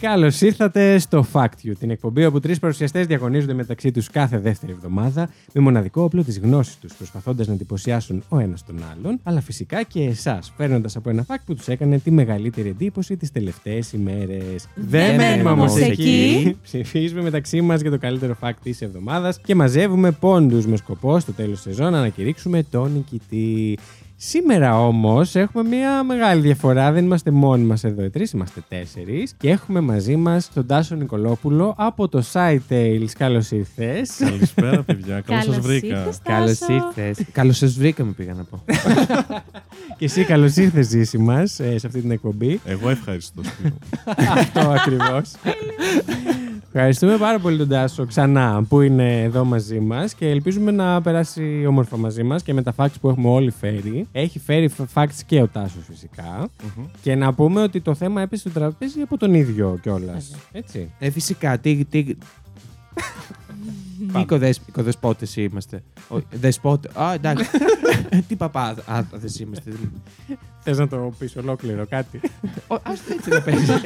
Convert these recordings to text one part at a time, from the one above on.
Καλώς ήρθατε στο Fact You, την εκπομπή όπου τρεις παρουσιαστές διαγωνίζονται μεταξύ τους κάθε δεύτερη εβδομάδα με μοναδικό όπλο της γνώσης τους, προσπαθώντας να εντυπωσιάσουν ο ένας τον άλλον, αλλά φυσικά και εσάς, παίρνοντα από ένα fact που τους έκανε τη μεγαλύτερη εντύπωση τις τελευταίες ημέρες. Δεν μένουμε όμως εκεί. Ψηφίζουμε μεταξύ μας για το καλύτερο fact της εβδομάδας και μαζεύουμε πόντους με σκοπό στο τέλος της σεζόν να ανακηρύξουμε τον νικητή. Σήμερα όμως έχουμε μια μεγάλη διαφορά. Δεν είμαστε μόνοι μας εδώ οι τρεις, είμαστε τέσσερις. Και έχουμε μαζί μας τον Τάσο Νικολόπουλο από το Side Tales. Καλώς ήρθες. Καλησπέρα, παιδιά. Καλώς σας Καλώς βρήκα. ήρθες, Καλώς Τάσο. ήρθες. Καλώς σας βρήκαμε, πήγα να πω. και εσύ καλώς ήρθες, Ζήση μας, σε αυτή την εκπομπή. Εγώ ευχαριστώ. Σπύρο. Αυτό ακριβώς. Ευχαριστούμε πάρα πολύ τον Τάσο ξανά που είναι εδώ μαζί μας και ελπίζουμε να περάσει όμορφα μαζί μας και με τα facts που έχουμε όλοι φέρει. Έχει φέρει facts και ο Τάσος φυσικά. Και να πούμε ότι το θέμα έπεσε στο τραπέζι από τον ίδιο κιόλας. Βέβαια. Έτσι. Ε, φυσικά, τι. τι... τι οικοδεσ- οικοδεσπότες είμαστε. Ο- Δεσπότε. Α, εντάξει. Τι παπάδες είμαστε. Θες να το πεις ολόκληρο κάτι; Ο, Ας το έτσι να παίζει.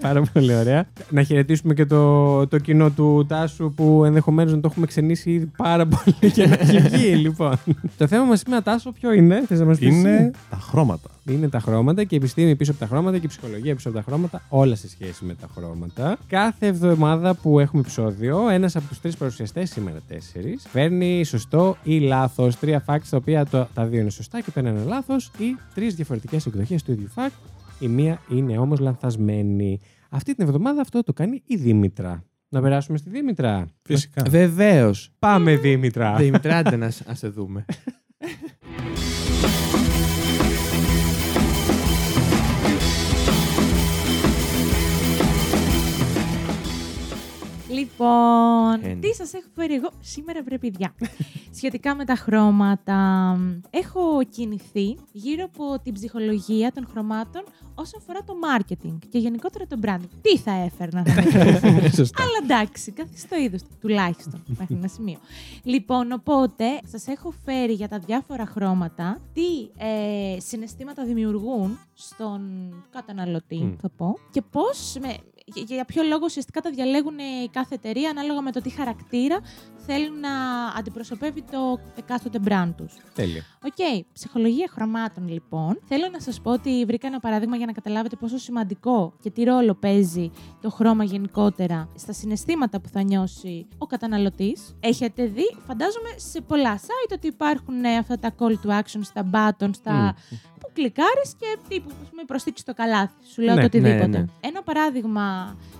Πάρα πολύ ωραία. Να χαιρετήσουμε και το, το κοινό του Τάσου που ενδεχομένως να το έχουμε ξενήσει ήδη πάρα πολύ και να έχει βγει, λοιπόν. το θέμα μας σήμερα, Τάσο, ποιο είναι, θες να μας πεις. Είναι τα χρώματα. Είναι τα χρώματα και η επιστήμη πίσω από τα χρώματα και η ψυχολογία πίσω από τα χρώματα, όλα σε σχέση με τα χρώματα. Κάθε εβδομάδα που έχουμε επεισόδιο, ένας από τους τρεις παρουσιαστές, σήμερα τέσσερις, φέρνει σωστό ή λάθος. Τρία facts τα οποία το- τα δύο είναι σωστά και το ένα είναι λάθος, ή τρεις διαφορετικές εκδοχές του ίδιου fact. Η μία είναι όμως λανθασμένη. Αυτή την εβδομάδα αυτό το κάνει η Δήμητρα. Να περάσουμε στη Δήμητρα. Φυσικά. Βεβαίως. Πάμε, Δήμητρα. Δημητρά, άντε να σ- ας σε δούμε. Λοιπόν, Ένα. τι σας έχω φέρει εγώ; Σήμερα, βρε παιδιά. Σχετικά με τα χρώματα, έχω κινηθεί γύρω από την ψυχολογία των χρωμάτων όσον αφορά το marketing και γενικότερα το branding. Τι θα έφερνα, θα με πεις. Σωστά. Αλλά εντάξει, καθιστό το είδος του, τουλάχιστον μέχρι ένα σημείο. Λοιπόν, οπότε σας έχω φέρει για τα διάφορα χρώματα τι ε, συναισθήματα δημιουργούν στον καταναλωτή, Μμ. θα πω, και πώς. Για, για ποιο λόγο ουσιαστικά τα διαλέγουν η κάθε εταιρεία ανάλογα με το τι χαρακτήρα θέλουν να αντιπροσωπεύει το εκάστοτε brand τους. Τέλεια. Οκ, ψυχολογία χρωμάτων λοιπόν. Θέλω να σας πω ότι βρήκα ένα παράδειγμα για να καταλάβετε πόσο σημαντικό και τι ρόλο παίζει το χρώμα γενικότερα στα συναισθήματα που θα νιώσει ο καταναλωτής. Έχετε δει, φαντάζομαι, σε πολλά site ότι υπάρχουν ε, αυτά τα call to action στα button, στα... που κλικάρεις και τύπου, ας πούμε, προσθήκη στο καλάθι. Σου λέω Ναι, το οτιδήποτε. ναι, ναι. Ένα παράδειγμα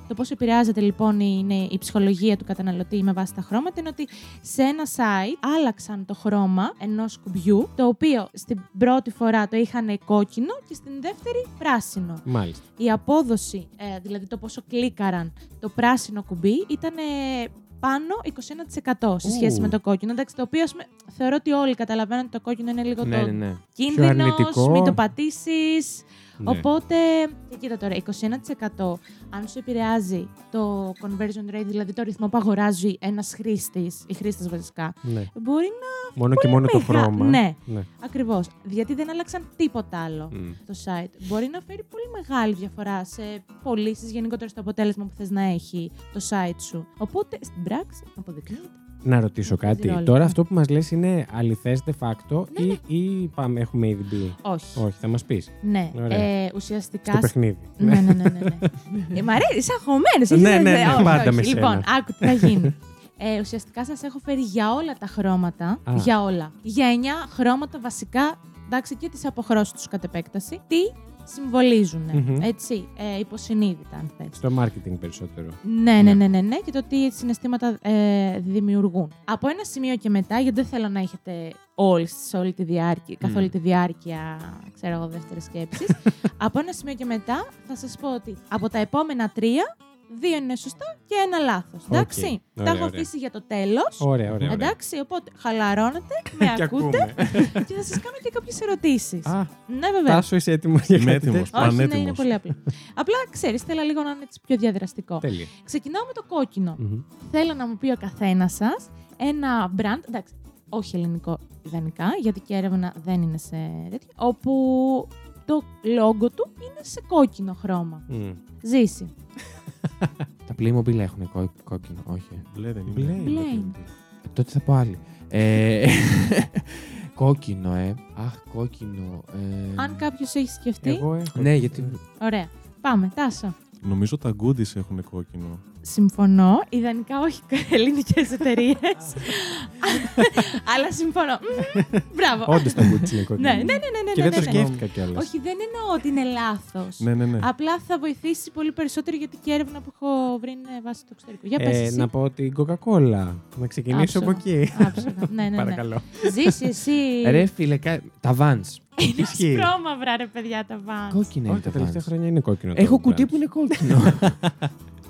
το πώς επηρεάζεται λοιπόν είναι η ψυχολογία του καταναλωτή με βάση τα χρώματα είναι ότι σε ένα site άλλαξαν το χρώμα ενός κουμπιού το οποίο στην πρώτη φορά το είχαν κόκκινο και στην δεύτερη πράσινο. Μάλιστα. Η απόδοση, ε, δηλαδή το πόσο κλίκαραν το πράσινο κουμπί ήταν ε, πάνω 21% σε σχέση Ου. με το κόκκινο. Εντάξει, το οποίο ας πούμε, θεωρώ ότι όλοι καταλαβαίνουν ότι το κόκκινο είναι λίγο Ναι, το ναι, ναι. κίνδυνος, αρνητικό. μην το πατήσεις. Ναι. Οπότε, και κοίτα τώρα, 21% αν σου επηρεάζει το conversion rate, δηλαδή το ρυθμό που αγοράζει ένας χρήστης, ή χρήστες βασικά, Ναι. μπορεί να. Μόνο και μόνο το μεγα- χρώμα. Ναι. ναι. Ακριβώς. Γιατί δεν άλλαξαν τίποτα άλλο Μμ. το site. Μπορεί να φέρει πολύ μεγάλη διαφορά σε πωλήσεις, γενικότερα στο αποτέλεσμα που θες να έχει το site σου. Οπότε στην πράξη αποδεικνύεται. Να ρωτήσω Παίζει κάτι. ρόλο. Τώρα αυτό που μας λες είναι αληθές de facto Ναι, ναι. ή, ή πάμε, έχουμε ήδη μπει; Όχι. Όχι, θα μας πεις. Ναι. Ωραία. Ε, ουσιαστικά. Στο παιχνίδι. Ναι, ναι, ναι. ναι, ναι. ε, μ' αρέσει, είσαι αγχωμένος. έχεις- Ναι, ναι, ναι, όχι, πάντα όχι. με σένα. Λοιπόν, άκου τι θα γίνει. Ε, ουσιαστικά σας έχω φέρει για όλα τα χρώματα. Α. Για όλα. Για 9 χρώματα βασικά, εντάξει, και τις αποχρώσεις τους κατ' επέκταση. Τι συμβολίζουν, Μμμ. έτσι, ε, υποσυνείδητα αν θες. Στο marketing περισσότερο. Ναι, ναι, ναι, ναι, ναι, και το τι συναισθήματα ε, δημιουργούν. Από ένα σημείο και μετά, γιατί δεν θέλω να έχετε όλοι σε όλη τη διάρκεια, καθ' όλη τη διάρκεια, ξέρω εγώ, δεύτερης σκέψης. από ένα σημείο και μετά θα σας πω ότι από τα επόμενα τρία δύο είναι σωστά και ένα λάθος. Εντάξει. Οκ. Τα Ωραία, έχω ωραία. αφήσει για το τέλος. Ωραία, ωραία. ωραία. Εντάξει, οπότε χαλαρώνετε, με Και ακούτε ακούμε. και θα σας κάνω και κάποιες ερωτήσεις. Α, Ναι, βέβαια. Τάσο, είσαι έτοιμος για Είμαι κάτι έτοιμος. τέτοιο; Όχι, ναι, πανέτοιμος. είναι πολύ απλό. Απλά ξέρεις, θέλω λίγο να είναι έτσι πιο διαδραστικό. Τέλεια. Ξεκινάω με το κόκκινο. Μμμ. Θέλω να μου πει ο καθένας σας ένα brand. Εντάξει, όχι ελληνικό ιδανικά, γιατί και έρευνα δεν είναι σε τέτοιο. Όπου το λόγο του είναι σε κόκκινο χρώμα. Μμ. Ζήσει. Τα Playmobil έχουν κό- κόκκινο, όχι. Μπλε δεν Μπλε. είναι. Μπλε. Ε, τότε θα πω άλλη. Ε, κόκκινο, ε. Αχ, κόκκινο. Ε, Αν κάποιος έχει σκεφτεί. Εγώ έχω. Ναι, γιατί. Ωραία. Πάμε, Τάσο. Νομίζω τα goodies έχουν κόκκινο. Συμφωνώ. Ιδανικά όχι ελληνικές εταιρείες. Αλλά συμφωνώ. Μμμ, Μπράβο. Όντως τα boots είναι κόκκινα. Ναι, ναι, ναι, ναι, ναι, Και ναι, δεν το ναι. σκέφτηκα κιόλας. Όχι, δεν εννοώ ότι είναι λάθος. Ναι, ναι, ναι. Απλά θα βοηθήσει πολύ περισσότερο γιατί και η έρευνα που έχω βρει είναι βάσει του εξωτερικού. Για πες Ε, εσύ. να πω την Coca-Cola. Να ξεκινήσω από Άψογα. εκεί. Άψογα. ναι, ναι, ναι. Παρακαλώ. Ζήσει εσύ. Ρε φίλε, κα- τα Vans. Είναι ισχύει. σπρώμαυρα, ρε παιδιά, τα βαν. Κόκκινα είναι Όχι, τα τα τελευταία Vans. χρόνια είναι κόκκινο. το Έχω brand. κουτί που είναι κόκκινο.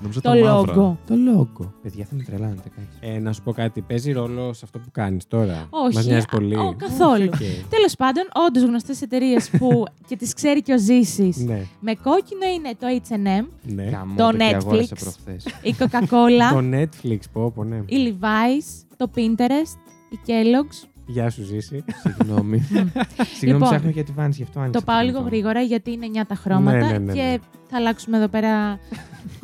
Νομίζω Το τα μαύρα. λόγο. το logo. Παιδιά, θα με τρελάνετε κάτι. Ε, να σου πω κάτι. Παίζει ρόλο σε αυτό που κάνεις τώρα. Όχι, Μας νοιάζει α, πολύ. ο, καθόλου. Οκ. Τέλος πάντων, όντως γνωστές εταιρείες που και τις ξέρει και ο Ζήσης. Ναι, Με κόκκινο είναι το HM, ναι. Γαμώ Το το και Netflix. αγόρασα προχθές. η Coca-Cola, Το Netflix, πω, πω, ναι. η Levi's, το Pinterest, η Kellogg's. Γεια σου, Ζήση. Συγγνώμη. Συγγνώμη, Λοιπόν, ψάχνω για τη Vans, γι' αυτό άνοιξα. Το πάω λίγο γρήγορα γιατί είναι 9 τα χρώματα Ναι, ναι, ναι, ναι. και θα αλλάξουμε εδώ πέρα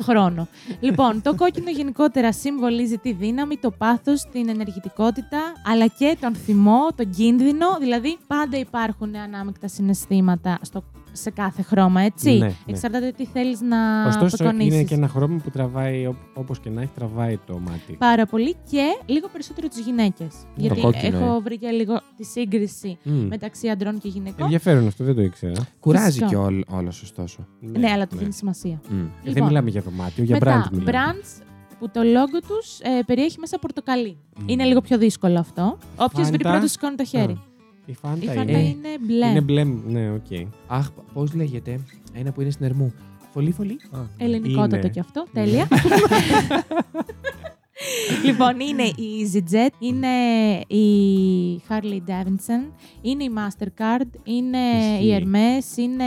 χρόνο. λοιπόν, το κόκκινο γενικότερα συμβολίζει τη δύναμη, το πάθος, την ενεργητικότητα, αλλά και τον θυμό, τον κίνδυνο. Δηλαδή, πάντα υπάρχουν ανάμεικτα συναισθήματα στο, σε κάθε χρώμα, έτσι. Ναι, ναι. Εξαρτάται τι θέλεις να Ωστόσο, αποκονίσεις. είναι και ένα χρώμα που τραβάει, όπως και να έχει, τραβάει το μάτι. Πάρα πολύ και λίγο περισσότερο τις γυναίκες. Γιατί κόκκινο, έχω βρει και λίγο τη σύγκριση Μμ. μεταξύ αντρών και γυναικών. Ενδιαφέρον αυτό, δεν το ήξερα. Κουράζει Φυσικά. και όλο, όλος, ωστόσο. Ναι, αλλά του δίνει σημασία. Μμ. Ε, Λοιπόν. Δεν μιλάμε για δωμάτιο, για Μετά, brand μιλάμε. brands που το logo τους ε, περιέχει μέσα πορτοκαλί. Είναι λίγο πιο δύσκολο αυτό. Όποιος βρει Fanta. πρώτο σηκώνει το χέρι. Η Fanta Η Fanta είναι. είναι μπλε. Είναι μπλε, ναι, οκ. Αχ, πώς λέγεται. Ένα που είναι στην Ερμού. Folli, Follie. Ελληνικότατο Είναι. κι αυτό. Τέλεια. λοιπόν, είναι η EasyJet, είναι η Harley Davidson, είναι η Mastercard, είναι Ισχύει. η Hermes, είναι.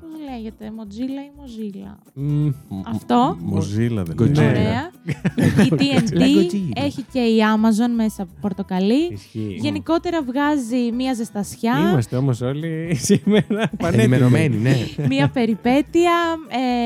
Πώς λέγεται, Mozilla ή Mozilla; Μμ, Αυτό. Μοζίλα δεν Godzilla. είναι. Ωραία. η TNT Godzilla. έχει και η Amazon μέσα από πορτοκαλί. Ισχύει. Γενικότερα βγάζει μία ζεστασιά, Είμαστε όμως όλοι σήμερα πανέτοιμοι. Ενημερωμένη, ναι. μία περιπέτεια.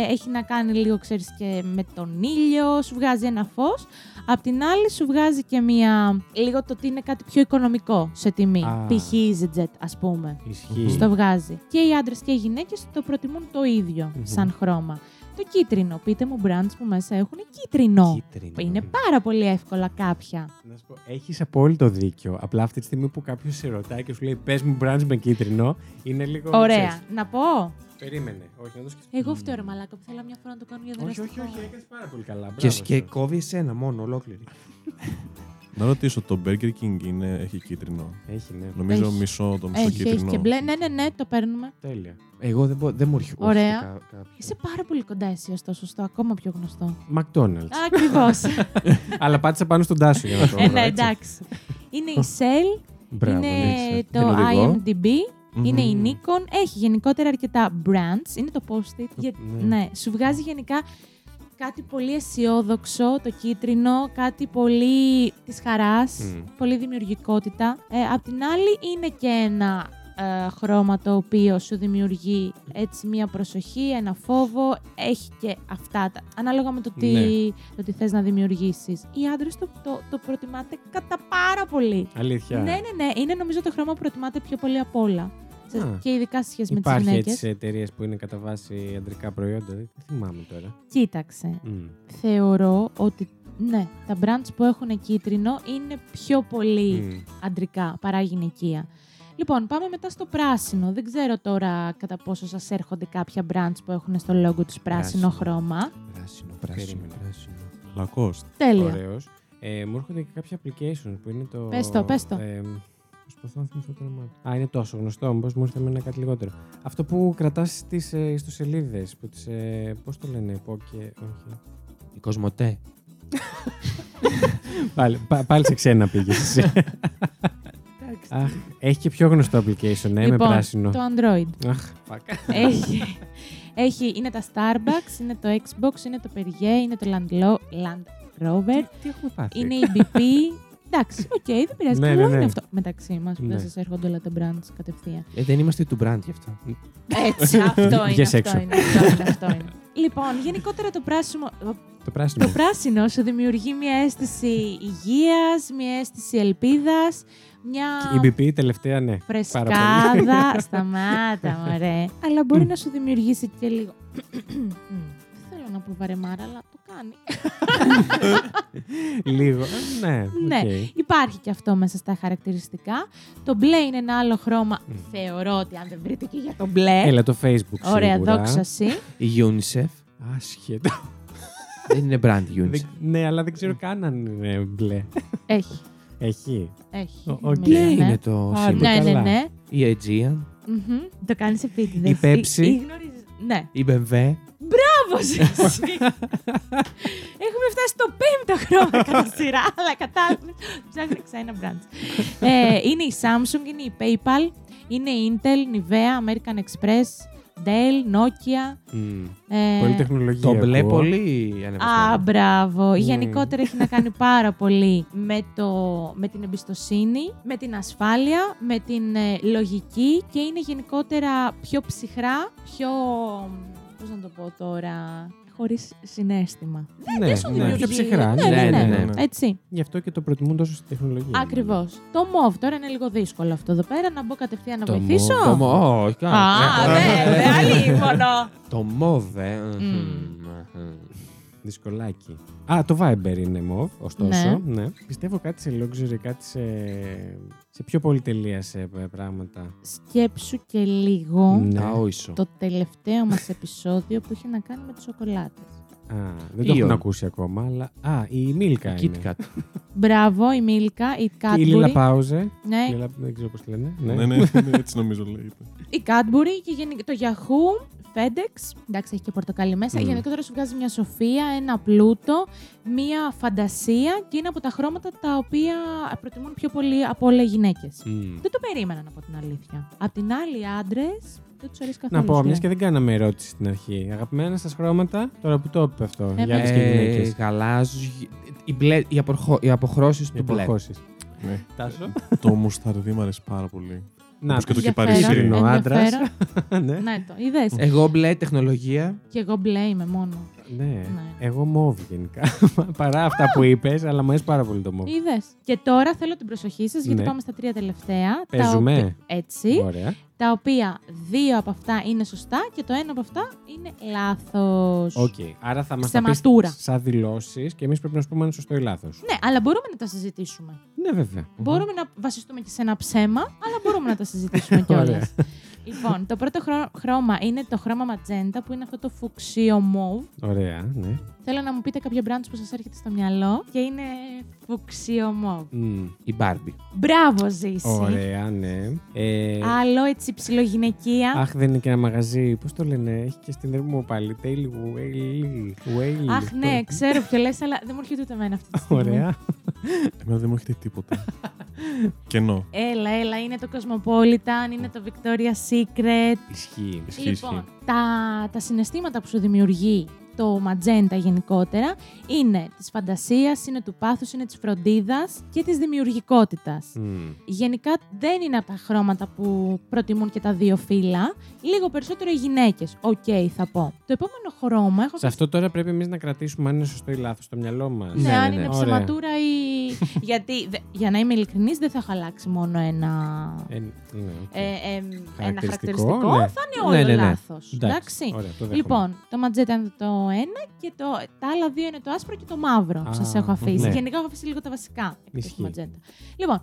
ε, έχει να κάνει λίγο, ξέρεις, και με τον ήλιο. Σου βγάζει ένα φως. Απ' την άλλη σου βγάζει και μία... Λίγο το ότι είναι κάτι πιο οικονομικό σε τιμή. Α. Π.χ. EasyJet, ας πούμε. Ισχύει. Στο βγάζει. Και οι άντρες και οι γυναίκες το προτιμούν το ίδιο Μμμ. σαν χρώμα. Το κίτρινο. Πείτε μου brands που μέσα έχουν κίτρινο. Κίτρινο. Είναι πάρα πολύ εύκολα κάποια. Να σου πω, έχεις απόλυτο δίκιο. Απλά αυτή τη στιγμή που κάποιος σε ρωτάει και σου λέει Πες μου brands με κίτρινο, είναι λίγο. Ωραία. ξέρεις, Να πω. Περίμενε. Όχι, να το σκεφτεί. Εγώ φταίω ρε μαλάκα που θέλω μια φορά να το κάνω για Όχι, όχι, δραστικό. όχι, έκανες πάρα πολύ καλά. Και, Μπράβο και σου. κόβει εσένα μόνο, ολόκληρη. Να ρωτήσω, το Burger King είναι, έχει κίτρινο; Έχει, ναι. Νομίζω Έχει. μισό το μισό Έχει, κίτρινο. έχει και μπλε. Ναι, ναι, ναι, το παίρνουμε. Τέλεια. Εγώ δεν, μπο- δεν μου έρχεται Ωραία. κα- κάποιο. Είσαι πάρα πολύ κοντά εσύ, ωστόσο, στο ακόμα πιο γνωστό. McDonald's. Ακριβώς. Αλλά πάτησα πάνω στον Τάσο για να το ε, ναι, έτσι. εντάξει. Είναι η Shell, Μπράβο, είναι ναι, το δεν οδηγώ. IMDb, Μμμ. είναι η Nikon. Έχει γενικότερα αρκετά brands. Είναι το post-it. Για- ναι. ναι, σου βγάζει γενικά κάτι πολύ αισιόδοξο, το κίτρινο, κάτι πολύ της χαράς, Μμ. πολύ δημιουργικότητα. Ε, απ' την άλλη είναι και ένα ε, χρώμα το οποίο σου δημιουργεί έτσι μία προσοχή, ένα φόβο, έχει και αυτά τα, ανάλογα με το τι, Ναι. το τι θες να δημιουργήσεις. Οι άντρες το, το, το προτιμάτε κατά πάρα πολύ. Αλήθεια. Ναι, ναι, ναι, είναι νομίζω το χρώμα που προτιμάτε πιο πολύ απ' όλα. Σε- Α. Και ειδικά σε σχέση με τις Υπάρχει γυναίκες. έτσι εταιρείες που είναι κατά βάση αντρικά προϊόντα. Δεν θυμάμαι τώρα. Κοίταξε, Μμ. θεωρώ ότι ναι, τα brands που έχουν κίτρινο είναι πιο πολύ Μμ. αντρικά παρά γυναικεία. Λοιπόν, πάμε μετά στο πράσινο. Δεν ξέρω τώρα κατά πόσο σας έρχονται κάποια brands που έχουν στο logo τους πράσινο Πράσινο. χρώμα. Πράσινο, πράσινο, Περίμενε. πράσινο. Lacoste. Τέλεια. Ωραίος. Ε, μου έρχονται και κάποια application που είναι το. Πες το, πες το. Ε, προσπαθώ να θυμηθώ το όνομά του. Α, είναι τόσο γνωστό, όμω μου ήρθε με ένα κάτι λιγότερο. Αυτό που κρατάς στις ε, ιστοσελίδες. Που τις, ε, Πώς το λένε, Poké. Όχι. Η Κοσμοτέ. Πάλι, πα- πάλι σε ξένα πήγες. Αχ, έχει και πιο γνωστό application, ναι, με Λοιπόν, πράσινο. Το Android. Αχ, fuck. έχει, έχει, είναι τα Starbucks, είναι το Xbox, είναι το Perrier, είναι το Land, Lo- Land Rover, Τι έχουμε πάθει; είναι η BP. Εντάξει, οκ, δεν πειράζει. Ναι, Καλό ναι, ναι. είναι αυτό μεταξύ μας που Ναι. δεν σας έρχονται όλα τα brands κατευθείαν. Ε, δεν είμαστε του brand γι' αυτό. Έτσι, αυτό είναι. Βγες αυτό, έξω. είναι αυτό, είναι, αυτό είναι. Λοιπόν, γενικότερα το πράσινο, Το πράσινο. το πράσινο σου δημιουργεί μια αίσθηση υγείας, μια αίσθηση ελπίδας, μια Η BP τελευταία, ναι. Πάρα πολύ. φρεσκάδα. Σταμάτα, μωρέ. Αλλά μπορεί να σου δημιουργήσει και λίγο. Δεν θέλω να πω βαρεμάρα, αλλά το κάνει. Λίγο. ε, Ναι, Ναι. οκ. Υπάρχει και αυτό μέσα στα χαρακτηριστικά. Το μπλε είναι ένα άλλο χρώμα. Μμ. Θεωρώ ότι αν δεν βρείτε και για το μπλε. Έλα το Facebook Ωραία, σίγουρα. δόξα σοι. Η UNICEF. Άσχετο. δεν είναι brand UNICEF. Δεν- ναι, αλλά δεν ξέρω καν αν είναι μπλε. Έχει. Έχει. Έχει. Ο- νομίζω, οκ. Μπλε ναι. είναι το Άντε. σύμβολο. Ναι, ναι, καλά. ναι. Η Aegean. Μμμ. Το κάνεις επίτηδες. Η Pepsi. Ναι. Η BMW. Μπράβο, εσύ. Έχουμε φτάσει στο πέμπτο χρώμα κατά σειρά, αλλά κατάλαβες. Ψάχνει ξένα brands. ε, είναι η Samsung, είναι η PayPal, είναι η Intel, Nivea, American Express, Dell, Nokia. Μμ. Ε, Πολύ τεχνολογία. Το μπλε ακούω. πολύ Α, ανεβασμένο. μπράβο. Ναι. Γενικότερα έχει να κάνει πάρα πολύ με, το, με την εμπιστοσύνη, με την ασφάλεια, με την ε, λογική και είναι γενικότερα πιο ψυχρά, πιο... Πώς να το πω τώρα... Χωρίς συνέστημα. Ναι, Δεν σου ναι, δημιουργεί... πιο ψυχρά. Ναι, ναι, Ναι, ναι. ναι, ναι. Έτσι. Γι' αυτό και το προτιμούν τόσο στη τεχνολογία. Ακριβώς. Το MOV τώρα είναι λίγο δύσκολο αυτό εδώ πέρα. Να μπω κατευθείαν να Το βοηθήσω. mauve- Το μο- όχι, Α, ναι, δεν αλίμονο. Το μόβε. Δυσκολάκι. Α, το Viber είναι MOV, ωστόσο. Ναι. Ναι. Πιστεύω κάτι σε luxury, κάτι σε, σε πιο πολυτελεία σε ε, πράγματα. Σκέψου και λίγο Ναι. Τα όισο. το τελευταίο μας επεισόδιο που είχε να κάνει με τις σοκολάτες. Α, δεν το Ion. έχουν ακούσει ακόμα, αλλά. Α, η Μίλκα είναι. KitKat. Μπράβο, η Μίλκα, η Και η Λίλα Cadbury. Πάουζε. Ναι, Λίλα- Δεν ξέρω πώς τη λένε. Ναι, ναι, ναι, έτσι νομίζω λέγεται. η Cadbury και γενικ- το Yahoo, FedEx. Εντάξει, έχει και πορτοκάλι μέσα. Μμ. Γενικότερα σου βγάζει μια σοφία, ένα πλούτο, μια φαντασία και είναι από τα χρώματα τα οποία προτιμούν πιο πολύ από όλα οι γυναίκες. Μμ. Δεν το περίμεναν από την αλήθεια. Απ' την άλλη, οι άντρες δεν τους αρέσει καθόλου. Να πω, σου μιας λέω. και δεν κάναμε ερώτηση στην αρχή. Αγαπημένα σας χρώματα, τώρα που το είπε αυτό. Ε, για άντρες και Ε, γυναίκε. Γαλάζιο. Οι, μπλε, οι, αποχώ, οι αποχρώσεις του μπλε. Ναι. Τάσο. Το μουσταρδί μου αρέσει πάρα πολύ. Να, Όπως και το Ενδιαφέρον, κυπαρίσι. Ήρινο άντρας. ενδιαφέρον. ναι. ναι, το είδες. Εγώ μπλε τεχνολογία. και εγώ μπλε είμαι μόνο. ναι. Εγώ μόβ γενικά. Παρά αυτά που είπες, αλλά μου αρέσει πάρα πολύ το μόβ. Είδες. Και τώρα θέλω την προσοχή σας, γιατί Ναι. πάμε στα τρία τελευταία. τα Παίζουμε. οποία- Έτσι. Ωραία. Τα οποία δύο από αυτά είναι σωστά και το ένα από αυτά είναι λάθος. Οκ. Άρα θα μας τα Ψεματούρα. πεις σαν δηλώσεις και εμείς πρέπει να σου πούμε αν είναι σωστό ή λάθος. Ναι, αλλά μπορούμε να τα συζητήσουμε. Ναι, βέβαια. Μπορούμε να βασιστούμε και σε ένα ψέμα, αλλά μπορούμε να τα συζητήσουμε κιόλας. Ωραία. λοιπόν, το πρώτο χρό- χρώμα είναι το χρώμα ματζέντα, που είναι αυτό το φουξίο μοβ. Ωραία, ναι. Θέλω να μου πείτε κάποιο brands που σας έρχεται στο μυαλό και είναι φουξίο μοβ. Μμ. Η Barbie. Μπράβο, Ζήση. Ωραία, ναι. Ε, Άλλο έτσι ψιλογυναικεία. Αχ, δεν είναι και ένα μαγαζί. Πώς το λένε, έχει και στην Ερμού πάλι. Τέλει, Βουέιλι. Βουέιλι. Αχ, ναι, ξέρω ποιο λες, αλλά δεν μου έρχεται ούτε εμένα αυτή τη στιγμή. Ωραία. Εμένα δεν μου έχετε τίποτα. Κενό. Έλα, έλα, είναι το Cosmopolitan, είναι το Victoria's Secret. Ισχύει. Ισχύει, Λοιπόν, ισχύει. τα, τα συναισθήματα που σου δημιουργεί το ματζέντα γενικότερα είναι της φαντασίας, είναι του πάθους, είναι της φροντίδας και της δημιουργικότητας. Μμ. Γενικά δεν είναι από τα χρώματα που προτιμούν και τα δύο φύλλα. Λίγο περισσότερο οι γυναίκες. Οκ, θα πω. Το επόμενο χρώμα έχω Σε αυτό τώρα πρέπει εμείς να κρατήσουμε αν είναι σωστό ή λάθος στο μυαλό μας. Ναι, Ναι, αν ναι, είναι ναι. ψεματούρα ή. Γιατί, δε- για να είμαι ειλικρινής, δεν θα έχω αλλάξει μόνο ένα, Ε, ναι, οκ. ε, ε, ένα Χαρακτηριστικό, χαρακτηριστικό. ναι. Θα είναι όλο Ναι, ναι, ναι. λάθος. Εντάξει. Ωραία, το δέχομαι. Λοιπόν, το ματζέντα είναι το ένα και το, τα άλλα δύο είναι το άσπρο και το μαύρο που Α, σας έχω αφήσει. ναι. Γενικά έχω αφήσει λίγο τα βασικά εκτός Ισχύει. του ματζέντα. Λοιπόν,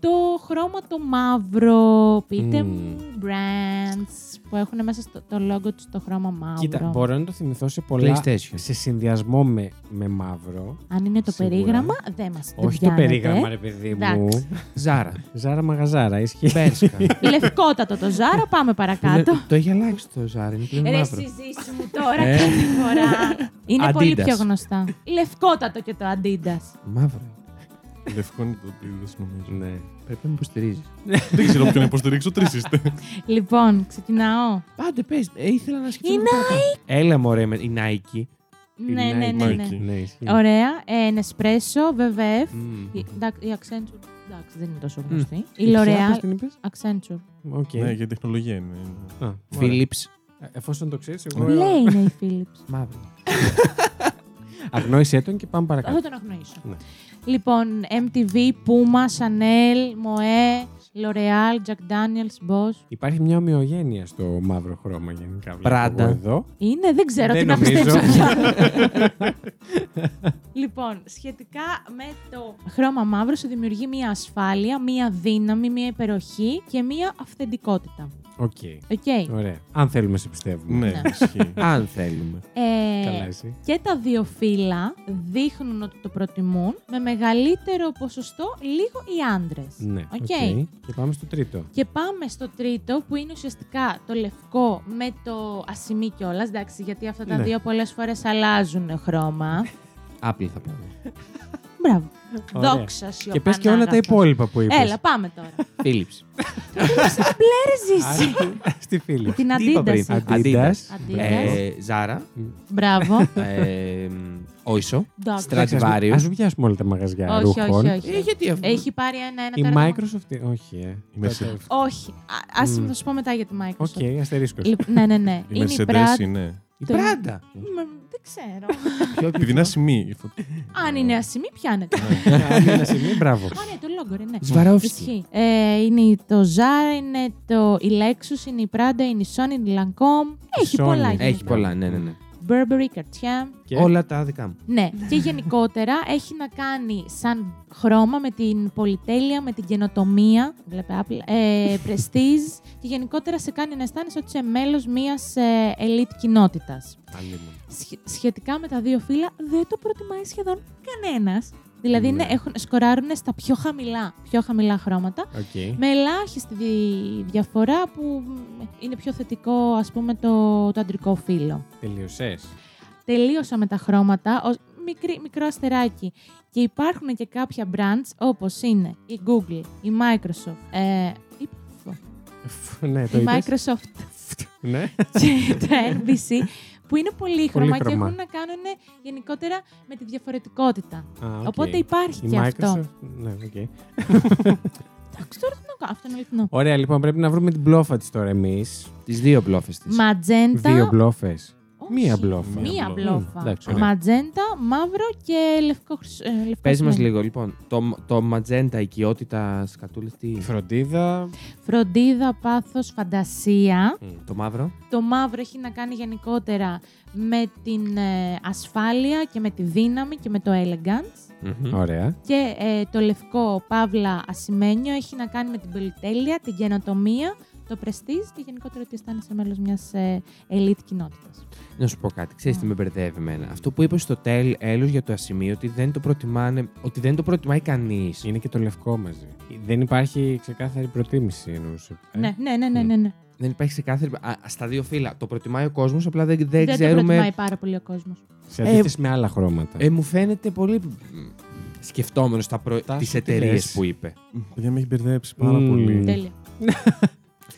το χρώμα το μαύρο. Πείτε Μμμ. μου brands που έχουν μέσα στο το logo τους το χρώμα μαύρο. Κοίτα, μπορώ να το θυμηθώ σε πολλά. PlayStation. Σε συνδυασμό με, με μαύρο. Αν είναι το Σίγουρα. περίγραμμα, δεν μας δεν Όχι το πιάνετε. περίγραμμα, ρε παιδί μου. Εντάξει. Ζάρα. Ζάρα μαγαζάρα, ισχύει. Πέρσκα. Λευκότατο το Ζάρα, πάμε παρακάτω. το έχει αλλάξει το Ζάρα. Είναι πλέον Ρε μαύρο. συζήσει μου τώρα Ε. κάθε φορά. Είναι πολύ Adidas. πιο γνωστά. Λευκότατο και το Adidas. Μαύρο. Λευκό είναι το Adidas, νομίζω. ναι. Πρέπει να με υποστηρίζεις. Δεν ξέρω ποιον να υποστηρίξω, τρεις είστε. Λοιπόν, ξεκινάω. Άντε, πες. ήθελα να σκεφτώ. Η Έλα, μωρέ, με η Nike. Ναι, ναι, ναι, ναι. Nike. Ναι, ισχύει. Ωραία. Ε, Nespresso, WWF. Μμμ. Η- εντάξει, Η Accenture. Εντάξει, δεν είναι τόσο γνωστή. Η Ποια, πώς L'Oreal. την είπες; Accenture. Οκ. Ναι, για τεχνολογία είναι. Α, ωραία. Philips. Ε, Εφόσον το ξέρεις, εγώ. Λέει είναι η Philips. Μαύρο. Αγνόησέ τον και πάμε Θα παρακάτω. τον αγνοήσω. Ναι. Λοιπόν, MTV, Puma, Chanel, Moe, L'Oreal, Jack Daniels, Boss. Υπάρχει μια ομοιογένεια στο μαύρο χρώμα γενικά. βλέπω Πράτα. εγώ Εδώ. Είναι, δεν ξέρω Δεν τι να νομίζω. πιστέψω πια. λοιπόν, σχετικά με το χρώμα μαύρος σου δημιουργεί μία ασφάλεια, μία δύναμη, μία υπεροχή και μία αυθεντικότητα. Οκ. Οκ. Ωραία. Αν θέλουμε, σε πιστεύουμε. Ναι, Ναι. ισχύει. Αν θέλουμε. Ε, Καλά, εσύ. και τα δύο φύλα δείχνουν ότι το προτιμούν με μεγαλύτερο ποσοστό λίγο οι άντρες. Ναι. Οκ. οκ. Και πάμε στο τρίτο. Και πάμε στο τρίτο που είναι ουσιαστικά το λευκό με το ασημί κιόλας. Εντάξει, γιατί αυτά τα Ναι. δύο πολλές φορές αλλάζουν χρώμα. Apple θα πούμε. Μπράβο. Ωραία. Δόξα σου. Και πες και όλα τα υπόλοιπα που είπες. Έλα, πάμε τώρα. Philips. Πλέρε ζήσει. Στη φίλη. Την Τι είπα Adidas. πριν; είπα. Adidas. Adidas. Ε, Ζάρα. Μπράβο. ε, Όισο. Εντάξει. Stradivarius. Α βιάσουμε όλα τα μαγαζιά Όχι, ρούχων. όχι, όχι. Ε, γιατί αυτό; Έχει πάρει ένα-ένα Η τώρα. Microsoft. Όχι, ε. Η Mercedes. Όχι. Α ας Μμ. θα σου πω μετά για τη Microsoft. Οκ, αστερίσκος. Λοιπόν, ναι, ναι, ναι. Η είναι η Mercedes Prada. είναι. Η το- Πράντα. Μ, Δεν ξέρω. Πιο Επειδή είναι ασημή. Αν είναι ασημή, πιάνεται. Αν είναι ένα σημείο, μπράβο. Α, ναι, το λόγο, ρε, ναι. Σβαρόφσκι. Ισχύει. Ε, είναι το Zara, είναι το η Lexus, είναι η Prada, είναι η Sony, είναι η Lancome. Έχει Sony. πολλά. Έχει γενικά. πολλά, ναι, ναι, ναι. Burberry, Cartier. Και- Όλα τα δικά μου. Ναι, και γενικότερα έχει να κάνει σαν χρώμα με την πολυτέλεια, με την καινοτομία, βλέπε Apple, ε, prestige και γενικότερα σε κάνει να αισθάνεσαι ότι είσαι μέλος μιας ε, elite κοινότητας. Αλλήμον. Σχε- σχετικά με τα δύο φύλα δεν το προτιμάει σχεδόν κανένας. Δηλαδή Ναι. είναι, έχουν, σκοράρουν στα πιο χαμηλά, πιο χαμηλά χρώματα. Οκ. Με ελάχιστη δι- διαφορά που μ, είναι πιο θετικό ας πούμε το, το αντρικό φύλο. Τελείωσες. Τελείωσα με τα χρώματα, ως μικρή, μικρό αστεράκι. Και υπάρχουν και κάποια brands όπως είναι η Google, η Microsoft, ε, η, Ναι, το η είπες. Microsoft Ναι. και το NBC που είναι πολύχρωμα και Πολύχρωμα. έχουν να κάνουν γενικότερα με τη διαφορετικότητα. Α, οκ. Οπότε υπάρχει Η και Microsoft. αυτό. Ναι, οκ. Εντάξει, τώρα τι να κάνω, αυτό είναι αληθινό. Ωραία, λοιπόν, πρέπει να βρούμε την μπλόφα της τώρα εμείς. Τις δύο μπλόφες της. Ματζέντα. Δύο μπλόφες. Όχι, μία μπλόφα. Μία Μία μπλόφα. Εντάξει, ωραία. Ματζέντα, μαύρο και λευκό χρυσ- ε, λευκό Πες μας σημαίνει. λίγο, λοιπόν. Το, το ματζέντα, οικειότητα σκατούλε, τι. είναι; Φροντίδα. Φροντίδα, πάθος, φαντασία. Το μαύρο; Το μαύρο έχει να κάνει γενικότερα με την ε, ασφάλεια και με τη δύναμη και με το elegance. Μμμ. Ωραία. Και ε, το λευκό, παύλα, ασημένιο έχει να κάνει με την πολυτέλεια, την καινοτομία, το prestige και γενικότερα ότι αισθάνεσαι μέλος μιας ε, elite κοινότητας. Να σου πω κάτι. Ξέρεις τι με μπερδεύει εμένα; Αυτό που είπες στο τέλο για το ασημείο, ότι δεν το προτιμάνε, ότι δεν το προτιμάει κανείς. Είναι και το λευκό μαζί. Δεν υπάρχει ξεκάθαρη προτίμηση εννοούσε. ε; Ναι, ναι, ναι, ναι, ναι. ναι. Δεν υπάρχει ξεκάθαρη. Α, στα δύο φύλλα. Το προτιμάει ο κόσμος, απλά δεν, δεν, Δεν το ξέρουμε. προτιμάει πάρα πολύ ο κόσμος. Σε αντίθεση με άλλα χρώματα. Ε, μου φαίνεται πολύ σκεφτόμενος στα προ... Τάσο, τις τι εταιρείες λες; που είπε. Παιδιά με έχει μπερδέψει πάρα Μμμ. πολύ. Τέλεια.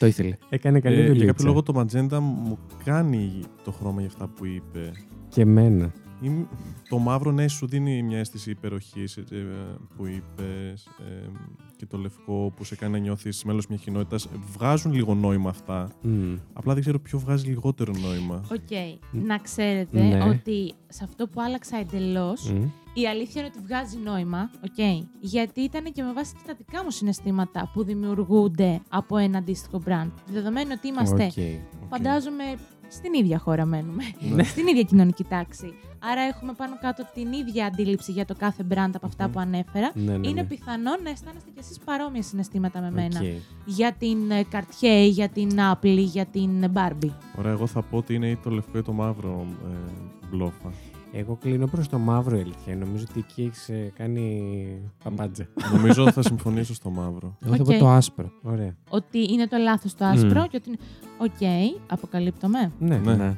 Αυτό ήθελε. Έκανε καλή Ε, για δουλειά. κάποιο λόγο το ματζέντα μου κάνει το χρώμα για αυτά που είπε. Και εμένα. Ή- Το μαύρο ναι σου δίνει μια αίσθηση υπεροχής που είπες και το λευκό που σε κάνει να νιώθεις μέλος μιας κοινότητας. Βγάζουν λίγο νόημα αυτά. Μμ. Απλά δεν ξέρω ποιο βγάζει λιγότερο νόημα. Οκ. Να ξέρετε Ναι. ότι σε αυτό που άλλαξα εντελώς, Μμ. η αλήθεια είναι ότι βγάζει νόημα. οκ. Γιατί ήταν και με βάση και τα δικά μου συναισθήματα που δημιουργούνται από ένα αντίστοιχο brand. Δεδομένου ότι είμαστε, Οκ. φαντάζομαι, στην ίδια χώρα μένουμε. Ναι. στην ίδια κοινωνική τάξη. Άρα έχουμε πάνω κάτω την ίδια αντίληψη για το κάθε brand από αυτά Μμμ. που ανέφερα. Ναι, ναι, Είναι ναι. πιθανό να αισθάνεστε κι εσείς παρόμοια συναισθήματα με μένα. Οκ. Για την ε, Cartier, για την Apple, για την Barbie. Ωραία, εγώ θα πω ότι είναι ή το λευκό ή το μαύρο ε, μπλόφα. Εγώ κλίνω προς το μαύρο η αλήθεια. Νομίζω ότι εκεί έχεις κάνει παπάντζα. Νομίζω θα συμφωνήσω στο μαύρο. Εγώ θα Οκ. πω το άσπρο. Ωραία. Ότι είναι το λάθος το άσπρο Μμ. και ότι είναι... Οκ, αποκαλύπτομαι. Ναι. Ναι. Ναι.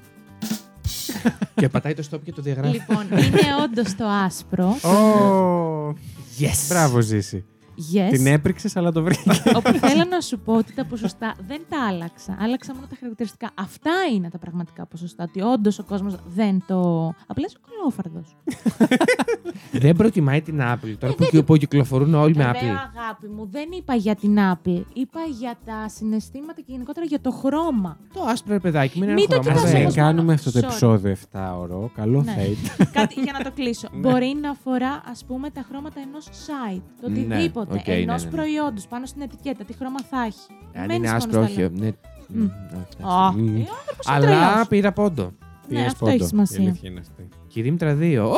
και πατάει το stop και το διαγράφει. λοιπόν, είναι όντως το άσπρο. Ω, Yes! Μπράβο, Ζήση. Yes. Την έπρεξες, αλλά το βρήκες. Όπου θέλω να σου πω ότι τα ποσοστά δεν τα άλλαξα. Άλλαξα μόνο τα χαρακτηριστικά. Αυτά είναι τα πραγματικά ποσοστά. Ότι όντως ο κόσμος δεν το. Απλά είσαι κολόφαρδος. δεν προτιμάει την Apple. Τώρα που, που κυκλοφορούν όλοι με Βέβαια, Apple. αγάπη μου, δεν είπα για την Apple. Είπα για τα συναισθήματα και γενικότερα για το χρώμα. Το άσπρο ρε παιδάκι μου είναι Μην ένα το χρώμα. κοιτάς δεν Ναι, όμως είναι. μόνο. κάνουμε αυτό το Sorry. επεισόδιο 7 ώρο. Καλό Ναι. fate. Κάτι για να το κλείσω. Ναι. Μπορεί να αφορά, ας πούμε, τα χρώματα ενός site. Το Ναι, οτιδήποτε. οκ, ναι, ενός ναι, ναι. προϊόντος πάνω στην ετικέτα. Τι χρώμα θα έχει. Αν Μένεις είναι μόνο άσπρο, στα όχι. λόγια. Ναι. Μμ. Μ, όχι, εντάξει. Α, Μμ. ε, ο άνθρωπος είναι Αλλά τρελός. πήρα πόντο. Ναι, Πήρες αυτό πόντο. έχει σημασία. Η αλήθεια είναι αυτή. Και η Δήμητρα 2. Ω!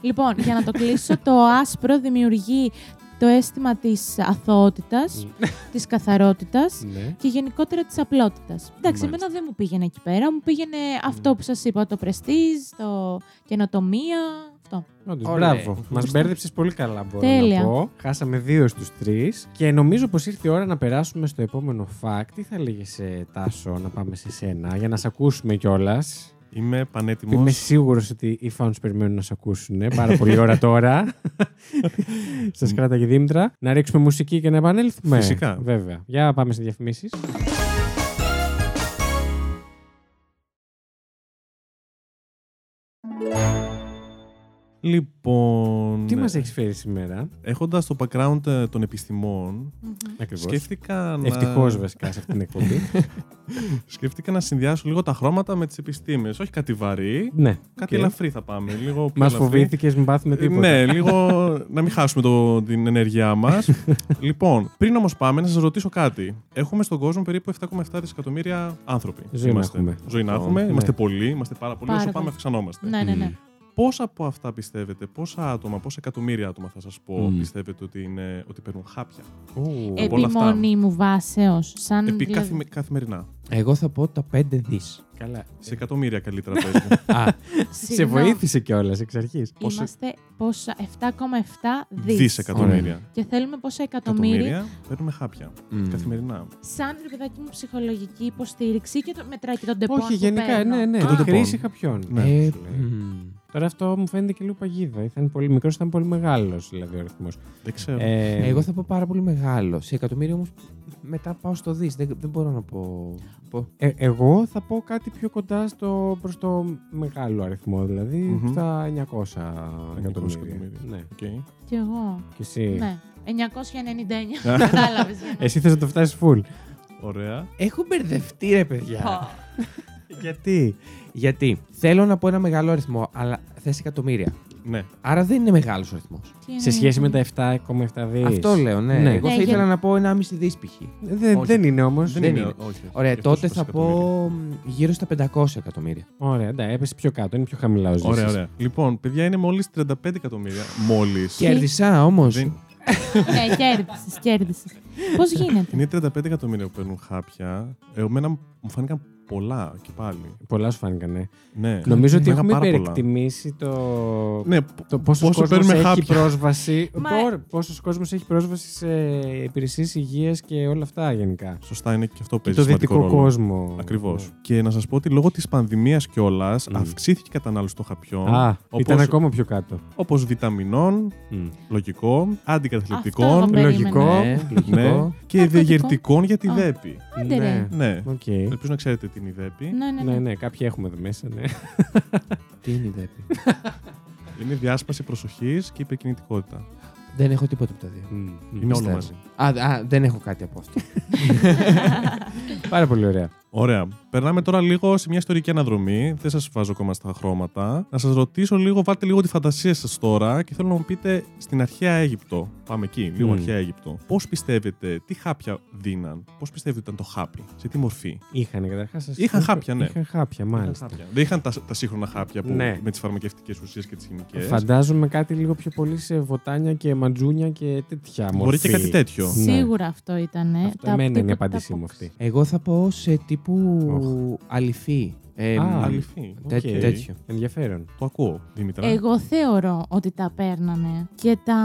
Λοιπόν, για να το κλείσω, το άσπρο δημιουργεί το αίσθημα της αθωότητας, της καθαρότητας Ναι. και γενικότερα της απλότητας. Εντάξει, Μάλιστα. εμένα δεν μου πήγαινε εκεί πέρα, μου πήγαινε αυτό που σας είπα, το prestige, το καινοτομία, αυτό. Όντως, Ωραία. μπράβο. Μας μπέρδεψες πολύ καλά, μπορώ Τέλεια. να πω. Χάσαμε δύο στους τρεις. Και νομίζω πως ήρθε η ώρα να περάσουμε στο επόμενο fact. Τι θα λέγε Τάσο, να πάμε σε σένα, για να σε ακούσουμε κιόλας; Είμαι πανέτοιμος. Είμαι σίγουρος ότι οι fans περιμένουν να σε ακούσουν. ε. Πάρα πολύ ώρα τώρα. Σας κράταγε Δήμητρα. Να ρίξουμε μουσική και να επανέλθουμε. Φυσικά. Βέβαια. Για πάμε σε διαφημίσεις. Λοιπόν. Τι μας έχεις φέρει σήμερα, Έχοντας το background ε, των επιστημών, ακριβώς. σκέφτηκα να. Ευτυχώς βασικά σε αυτήν την εκπομπή. Σκέφτηκα να συνδυάσω λίγο τα χρώματα με τις επιστήμες. Όχι κάτι βαρύ, ναι. κάτι Οκ. ελαφρύ θα πάμε. Λίγο πιο Μας ελαφρύ. φοβήθηκες, μην πάθουμε τίποτα. Ναι, λίγο να μην χάσουμε το, την ενέργειά μας. λοιπόν, πριν όμως πάμε, να σας ρωτήσω κάτι. Έχουμε στον κόσμο περίπου 7,7 δισεκατομμύρια άνθρωποι. Ζωή να Είμαστε. έχουμε. Ζωή να Ω, έχουμε. ναι. Είμαστε πολλοί, είμαστε πάρα πολλοί. Πάρα Όσο πάμε, πολύ. αυξανόμαστε. Ναι, ναι, ναι. Πόσα από αυτά πιστεύετε, πόσα άτομα, πόσα εκατομμύρια άτομα θα σας πω, Μμ. πιστεύετε ότι, είναι, ότι παίρνουν χάπια; Ου. όλα Επί αυτά. μόνη μου βάσεως, σαν Επί δηλαδή- καθημε- καθημερινά. Εγώ θα πω τα 5 δις. Καλά. Σε εκατομμύρια καλύτερα πες μου. Α, Σε Συγγνώμη, βοήθησε κιόλας εξ αρχής. Πόσα- Είμαστε πόσα, 7,7 δις. Δισεκατομμύρια. Και θέλουμε πόσα εκατομμύρια. Εκατομμύρια παίρνουμε χάπια. μ. Καθημερινά. Σαν ρε παιδάκι μου ψυχολογική υποστήριξη και το μετράει και τον τεπών Όχι, που γενικά, παίρνω. ναι, ναι. Και Α, το τεπών. Χρήση χαπιών. Ναι. Ε, Σου λέει. μ. Τώρα αυτό μου φαίνεται και λίγο παγίδα. Ήταν πολύ μικρός, ήταν πολύ μεγάλος δηλαδή ο αριθμός. Δεν ξέρω. Ε, Εγώ θα πω πάρα πολύ μεγάλο. Σε εκατομμύρια όμως μετά πάω στο δις. Δεν, δεν μπορώ να πω. πω. ε, εγώ θα πω κάτι πιο κοντά στο, προς το μεγάλο αριθμό, δηλαδή Μμμ. στα 900 εκατομμύρια. εκατομμύρια. Ναι. Οκ. Κι εγώ. Και εσύ. Ναι. 999. Κατάλαβες. Εσύ θες να το φτάσεις full. Ωραία. Έχω μπερδευτεί, ρε παιδιά. Πω. Γιατί; Γιατί θέλω να πω ένα μεγάλο αριθμό, αλλά θες εκατομμύρια. Ναι. Άρα δεν είναι μεγάλος ο αριθμός. Τι είναι Σε σχέση με αυτό; τα 7,7 δις. Αυτό λέω, ναι. Ναι. Εγώ Ναι, θα ήθελα για- να πω ένα μισή δις π.χ. Δεν, Όχι. δεν είναι όμως. Δεν, Δεν είναι. είναι. Όχι. Ωραία, Γι' αυτό τότε σου θα πω εκατομμύρια. πω μ, γύρω στα 500 εκατομμύρια. Ωραία, εντάξει, έπεσε πιο κάτω, είναι πιο χαμηλά ο Ωραία, Ζήσης. ωραία. Λοιπόν, παιδιά είναι μόλις 35 εκατομμύρια. Μόλις. Κέρδισα όμως. Δεν- Ναι, κέρδισες, κέρδισες. Πώς γίνεται; Είναι 35 εκατομμύρια που παίρνουν χάπια. Εμένα μου φάνηκαν πολλά και πάλι. Πολλά σου φάνηκαν, ναι. Ναι. Νομίζω ότι Μου φάνηκαν έχουμε πάρα πολλά. υπερεκτιμήσει το. Ναι, Το πόσος, Πόσο κόσμος παίρνουμε έχει χάπια. πρόσβαση. Μα- Πόρ- πόσος κόσμος έχει πρόσβαση σε υπηρεσίες υγείας και όλα αυτά γενικά. σωστά είναι και αυτό Και παίζει το σημαντικό δυτικό ρόλο. κόσμο. Ακριβώς. Ναι. Και να σας πω ότι λόγω της πανδημίας κιόλας Μμ. αυξήθηκε η κατανάλωση των χαπιών. Α, όπως- ήταν ακόμα πιο κάτω. Όπως βιταμινών, Μμ. λογικό, Αυτό εγώ αντικαταθλιπτικών περίμενα. λογικό. Ναι, λογικό. ναι, και Ναρκωτικό. διεγερτικών για τη Α. ΔΕΠΥ. Άντε ρε. Ναι. Ναι. Οκ. Ελπίζω να ξέρετε τη ΔΕΠΥ. Ναι, ναι, Ναι, ναι. ναι, κάποιοι έχουμε εδώ μέσα, ναι. Τι είναι η ΔΕΠΥ. Είναι διάσπαση προσοχής και υπερκινητικότητα. Δεν έχω τίποτα από τα δύο. Μμ, μμ. Είναι όλο Πιστεύω. μαζί. Α, α, δεν έχω κάτι από αυτό. Πάρα πολύ ωραία. Ωραία. Περνάμε τώρα λίγο σε μια ιστορική αναδρομή. Δεν σας βάζω ακόμα στα χρώματα. Να σας ρωτήσω λίγο, βάλτε λίγο τη φαντασία σας τώρα και θέλω να μου πείτε στην αρχαία Αίγυπτο. Πάμε εκεί, λίγο Μμ. αρχαία Αίγυπτο. Πώς πιστεύετε, τι χάπια δίναν, πώς πιστεύετε ήταν το χάπι, σε τι μορφή; Είχαν καταρχάς. Είχαν χάπια, ναι. Είχαν χάπια, μάλιστα. Χάπια. Δεν είχαν τα, τα σύγχρονα χάπια που, Ναι. με τις φαρμακευτικές ουσίες και τις χημικές. Φαντάζομαι κάτι λίγο πιο πολύ σε βοτάνια και μαντζούνια και τέτοια μορφή. Μπορεί και κάτι τέτοιο. Ναι. Σίγουρα αυτό ήταν. Αυτό εμένα είναι η απάντησή μου αυτή. Εγώ θα πω σε τύπου αλοιφή. Ε, Α, μ, Αλοιφή. τέ- Οκ. τέτοιο. Ενδιαφέρον. Το ακούω, Δήμητρα. Εγώ θεωρώ ότι τα παίρνανε και τα.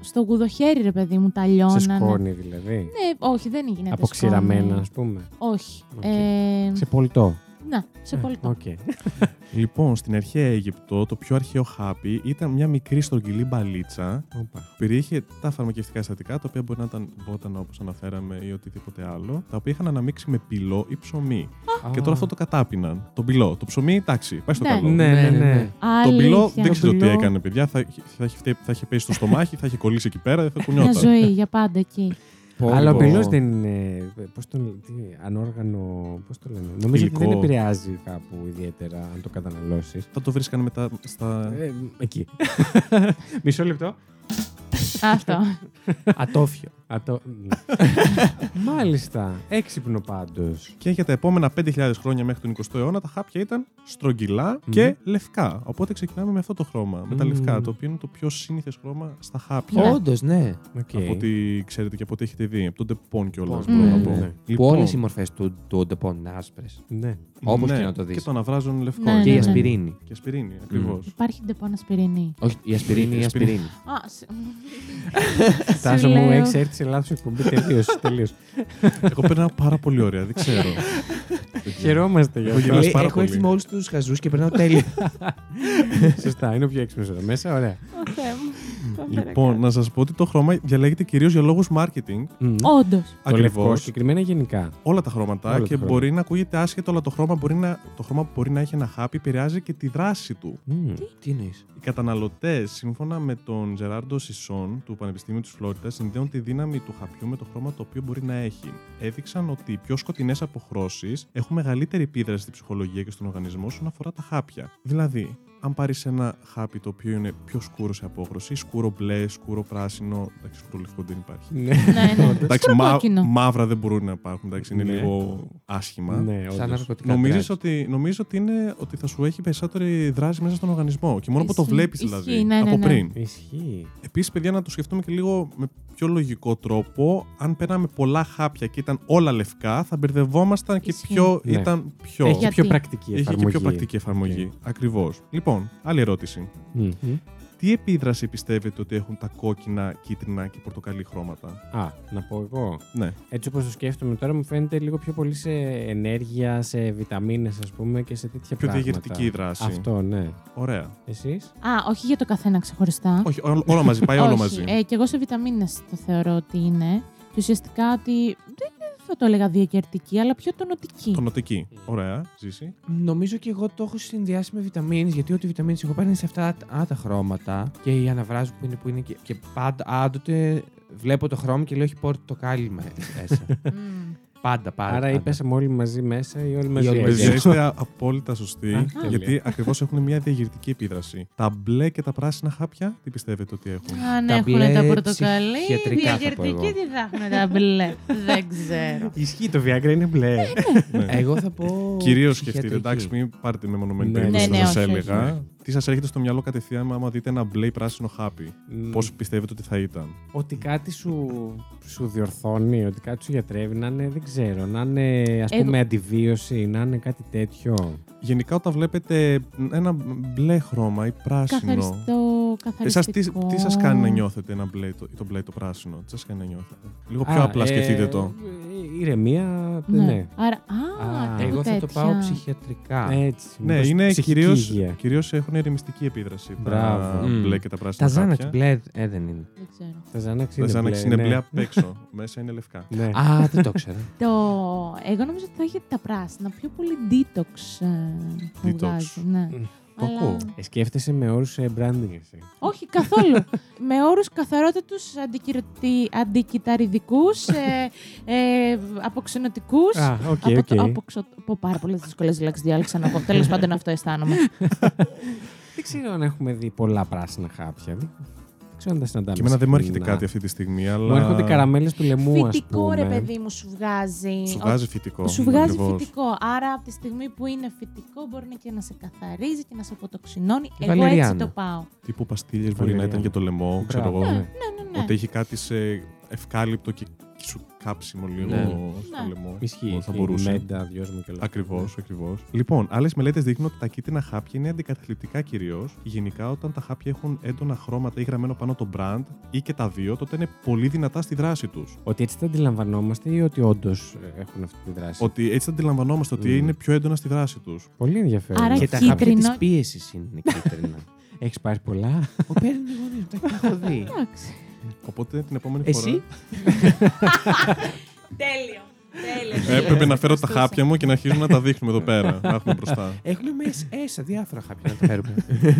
στο γουδοχέρι, ρε παιδί μου, τα Σε λιώνανε. σκόνη δηλαδή. Ναι, όχι, δεν γίνεται. Αποξηραμένα, σκόνη. ας πούμε. Όχι. Οκ. Ε, Σε πολτό. Ναι, σε πολτό. Οκ. Λοιπόν, στην αρχαία Αίγυπτο, το πιο αρχαίο χάπι ήταν μια μικρή στρογγυλή μπαλίτσα Όπα. που περιείχε τα φαρμακευτικά συστατικά, τα οποία μπορεί να ήταν βότανα όπως αναφέραμε ή οτιδήποτε άλλο, τα οποία είχαν αναμίξει με πυλό ή ψωμί. Και τώρα αυτό το κατάπιναν. Το πυλό. Το ψωμί, εντάξει, πάει στο Ναι. καλό. Ναι, ναι, ναι. Το πυλό Αλήθεια. δεν ξέρω τι πυλό- έκανε, παιδιά. Θα, θα, έχει, φταί- θα είχε πέσει στο στομάχι, θα είχε κολλήσει εκεί πέρα, δεν θα Μια κουνιόταν. ζωή για πάντα εκεί. Πω, Αλλά ο πω. πυλός δεν είναι. Πώς τον. Τι, ανόργανο. Πώς το λένε. Νομίζω ότι δεν Υλικό. επηρεάζει κάπου ιδιαίτερα αν το καταναλώσεις. Θα το βρίσκανε μετά στα. Ε, εκεί. Μισό λεπτό. Αυτό. Ατόφιο. Α, το... Μάλιστα. Έξυπνο πάντως. Και για τα επόμενα 5.000 χρόνια μέχρι τον 20ο αιώνα τα χάπια ήταν στρογγυλά και λευκά. Οπότε ξεκινάμε με αυτό το χρώμα. Με τα Μμμ. λευκά, το οποίο είναι το πιο σύνηθες χρώμα στα χάπια. Ναι. Όντως, ναι. Από ό,τι ξέρετε και από ό,τι έχετε δει. Από το Ντεπόν κιόλας. Πόν, μπορώ να ναι, πω. ναι. Που όλες οι μορφές του, του ντεπόν είναι άσπρες. Ναι. Όπως ναι, και να το δεις. Και το αναβράζον λευκό. Ναι, Και ναι, η ναι. ασπιρίνη. Και ασπιρίνη, ακριβώς. Υπάρχει ντεπόν ασπιρινή. Όχι, η ασπιρίνη ή η Η ασπιρίνη. ασπιρίνη. Α, σε- Τάσο Σου μου, λέω. έχει έρθει σε λάθος εκπομπή τελείω. τελείως. Εγώ περνάω πάρα πολύ ωραία, δεν ξέρω. Χαιρόμαστε για Εγώ αυτό. γελάς Λέει, πάρα έχω έρθει πολύ. με όλους τους χαζούς και περνάω τέλεια. Σωστά, είναι ο πιο έξυπνος εδώ μέσα. Ωραία. Ω, Θεέ μου. λοιπόν, να σας πω ότι το χρώμα διαλέγεται κυρίως για λόγους marketing. Μμ. Όντως. Το λευκό Ακριβώς. συγκεκριμένα γενικά; Όλα τα χρώματα Όλα τα και χρώματα. μπορεί να ακούγεται άσχετο, αλλά το χρώμα, μπορεί να, το χρώμα που μπορεί να έχει ένα χάπι επηρεάζει και τη δράση του. Μμ. Τι εννοείς; Οι καταναλωτές, σύμφωνα με τον Τζεράρντο Σισόν του Πανεπιστήμιου της Φλόριντας, συνδέουν τη δύναμη του χαπιού με το χρώμα το οποίο μπορεί να έχει. Έδειξαν ότι οι πιο σκοτεινές αποχρώσεις έχουν μεγαλύτερη επίδραση στην ψυχολογία και στον οργανισμό όσον αφορά τα χάπια. Δηλαδή, αν πάρεις ένα χάπι το οποίο είναι πιο σκούρο σε απόχρωση, σκούρο μπλε, σκούρο πράσινο. Εντάξει, σκούρο λευκό δεν υπάρχει. Ναι. Ναι, ναι. Εντάξει, μα, Σκουροκόκκινο. μαύρα δεν μπορούν να υπάρχουν. Εντάξει, είναι Ναι. λίγο άσχημα. Ναι, Σαν όντως. ναρκωτικά. Νομίζεις drugs. ότι, νομίζω ότι, είναι, ότι θα σου έχει περισσότερη δράση μέσα στον οργανισμό. Και μόνο που το Ισχύει. βλέπεις Ισχύει, δηλαδή. ναι, ναι, από ναι. πριν. Ισχύει. Επίσης, παιδιά, να το σκεφτούμε και λίγο με πιο λογικό τρόπο. Αν παίρναμε πολλά χάπια και ήταν όλα λευκά, θα μπερδευόμασταν και Ισχύει. πιο Ναι. ήταν πιο. Έχει Γιατί; πιο πρακτική Είχε εφαρμογή. και πιο πρακτική εφαρμογή. Ακριβώς. Λοιπόν, άλλη ερώτηση. Μμμ. Τι επίδραση πιστεύετε ότι έχουν τα κόκκινα, κίτρινα και πορτοκαλί χρώματα; Α, να πω εγώ. Ναι. Έτσι όπως το σκέφτομαι τώρα μου φαίνεται λίγο πιο πολύ σε ενέργεια, σε βιταμίνες ας πούμε και σε τέτοια Πιο πράγματα. διαγερτική δράση. Αυτό, ναι. Ωραία. Εσείς; Α, όχι για το καθένα ξεχωριστά. Όχι, ό- όλα μαζί. Πάει όλο Όχι. μαζί. Ε, και εγώ σε βιταμίνες το θεωρώ ότι είναι. Και ουσιαστικά ότι δεν θα το έλεγα διακαιρτική, αλλά πιο τονωτική. Τονωτική. Ωραία. Ζήσει. Νομίζω και εγώ το έχω συνδυάσει με βιταμίνες, γιατί ό,τι βιταμίνες έχω πάρει είναι σε αυτά α, τα χρώματα και οι αναβράζουν που είναι, που είναι και, και πάντα, άντοτε βλέπω το χρώμα και λέω έχει πορτοκάλι μέσα. Μμμ. πάντα, πάντα. Άρα ή πάντα. πέσαμε όλοι μαζί μέσα ή όλοι μαζί όλοι μαζί. Παιδιά, έξω. είστε α- απόλυτα σωστοί. Α, γιατί τέλεια. ακριβώς έχουν μια διαγερτική επίδραση. Τα μπλε και τα πράσινα χάπια, τι πιστεύετε ότι έχουν; Αν Τα έχουν μπλε τα πορτοκαλί, ψυχιατρικά θα πω διακαιρτική εγώ. τι θα έχουν τα μπλε. δεν ξέρω. Ισχύει το Viagra είναι μπλε. ναι. Εγώ θα πω. Κυρίως ψυχιατρική. σκεφτείτε, εντάξει, μην πάρετε με μονομένη Ναι, περίπτωση ναι, που ναι, σας όχι, έλεγα. Όχι. Τι σας έρχεται στο μυαλό κατευθείαν άμα δείτε ένα μπλε ή πράσινο χάπι. Μμ. Πώς πιστεύετε ότι θα ήταν; Ότι κάτι σου, σου διορθώνει, ότι κάτι σου γιατρεύει, να είναι, δεν ξέρω, να είναι ας Εγώ- πούμε αντιβίωση, να είναι κάτι τέτοιο. Γενικά, όταν βλέπετε ένα μπλε χρώμα ή πράσινο. Καθαριστό, Εσάς καθαριστικό. τι, τι σας κάνει να νιώθετε ένα μπλε το, το μπλε ή το πράσινο, τι σας κάνει να νιώθετε; Λίγο πιο Α, απλά ε, σκεφτείτε το. ε, Ηρεμία, ναι. Ναι. Άρα, α, Α, τύπου Εγώ θα το τέτοια. πάω ψυχιατρικά. Έτσι. Ναι, μήπως είναι ψυχική κυρίως, υγεία. κυρίως έχουν ερεμιστική επίδραση. Τα Μπράβο. Μμ. μπλε και τα πράσινα Τα Ζάναξ χάπια. μπλε ε, δεν είναι. Δεν ξέρω. Τα Ζάναξ Τα είναι Ζάναξ μπλε. είναι ναι. μπλε απ' έξω. Μέσα είναι λευκά. Ναι. Α, δεν το ήξερα. Το... Εγώ νομίζω ότι θα έχει τα πράσινα. Πιο πολύ detox. ε, που Detox. Βγάζει, Ναι. Το Αλλά- ακούω. Ε, σκέφτεσαι με όρους branding εσύ. Όχι καθόλου. με όρους καθαρότατους αντικυτταριτιδικούς, ε, ε, αποξενωτικούς. Α, οκ, από, το- οκ. από, ξο- πω πάρα πολλές δύσκολες λέξεις διάλεξα να πω. Τέλος πάντων, αυτό αισθάνομαι. Δεν ξέρω αν έχουμε δει πολλά πράσινα χάπια. Δεν δεν ξέρω αν τα συναντάμε. Και εμένα δεν μου έρχεται συχνά. κάτι αυτή τη στιγμή, αλλά. Μου έρχονται καραμέλες του λαιμού, ας φυτικό, πούμε. ρε παιδί μου, σου βγάζει. Σου Ο- βγάζει φυτικό. Σου βγάζει ακριβώς. φυτικό. Άρα από τη στιγμή που είναι φυτικό μπορεί να και να σε καθαρίζει και να σε αποτοξινώνει. Εγώ Βαλεριάνο. έτσι το πάω. Τύπου παστίλε μπορεί να ήταν για το λαιμό, ξέρω Μπράβο. εγώ. Ναι. Ναι, ναι, ναι. Ότι έχει κάτι σε ευκάλυπτο και και σου κάψιμο λίγο Ναι. στο Ναι. λαιμό. Ισχύει. Θα ισχύει. μπορούσε. Μέντα, δυόσμο και όλα. Ακριβώς, ακριβώς. Λοιπόν, άλλες μελέτες δείχνουν ότι τα κίτρινα χάπια είναι αντικαταθλιπτικά κυρίως. Γενικά, όταν τα χάπια έχουν έντονα χρώματα ή γραμμένο πάνω το brand ή και τα δύο, τότε είναι πολύ δυνατά στη δράση τους. Ότι έτσι τα αντιλαμβανόμαστε ή ότι όντως έχουν αυτή τη δράση; Ότι έτσι αντιλαμβανόμαστε ότι Μμμ. είναι πιο έντονα στη δράση τους. Πολύ ενδιαφέρον. Άρα Και τα χάπια κίτρινο- της πίεσης είναι κίτρινα. Έχεις πάρει πολλά; Ο παίρνει γονεί, τα έχω δει. Εντάξει. Οπότε την επόμενη Εσύ; Τέλειο. Τέλειο. Έπρεπε να φέρω τα χάπια μου και να αρχίζουμε να τα δείχνουμε εδώ πέρα. Να έχουμε μπροστά. Έχουμε μέσα έσα διάφορα χάπια να τα φέρουμε.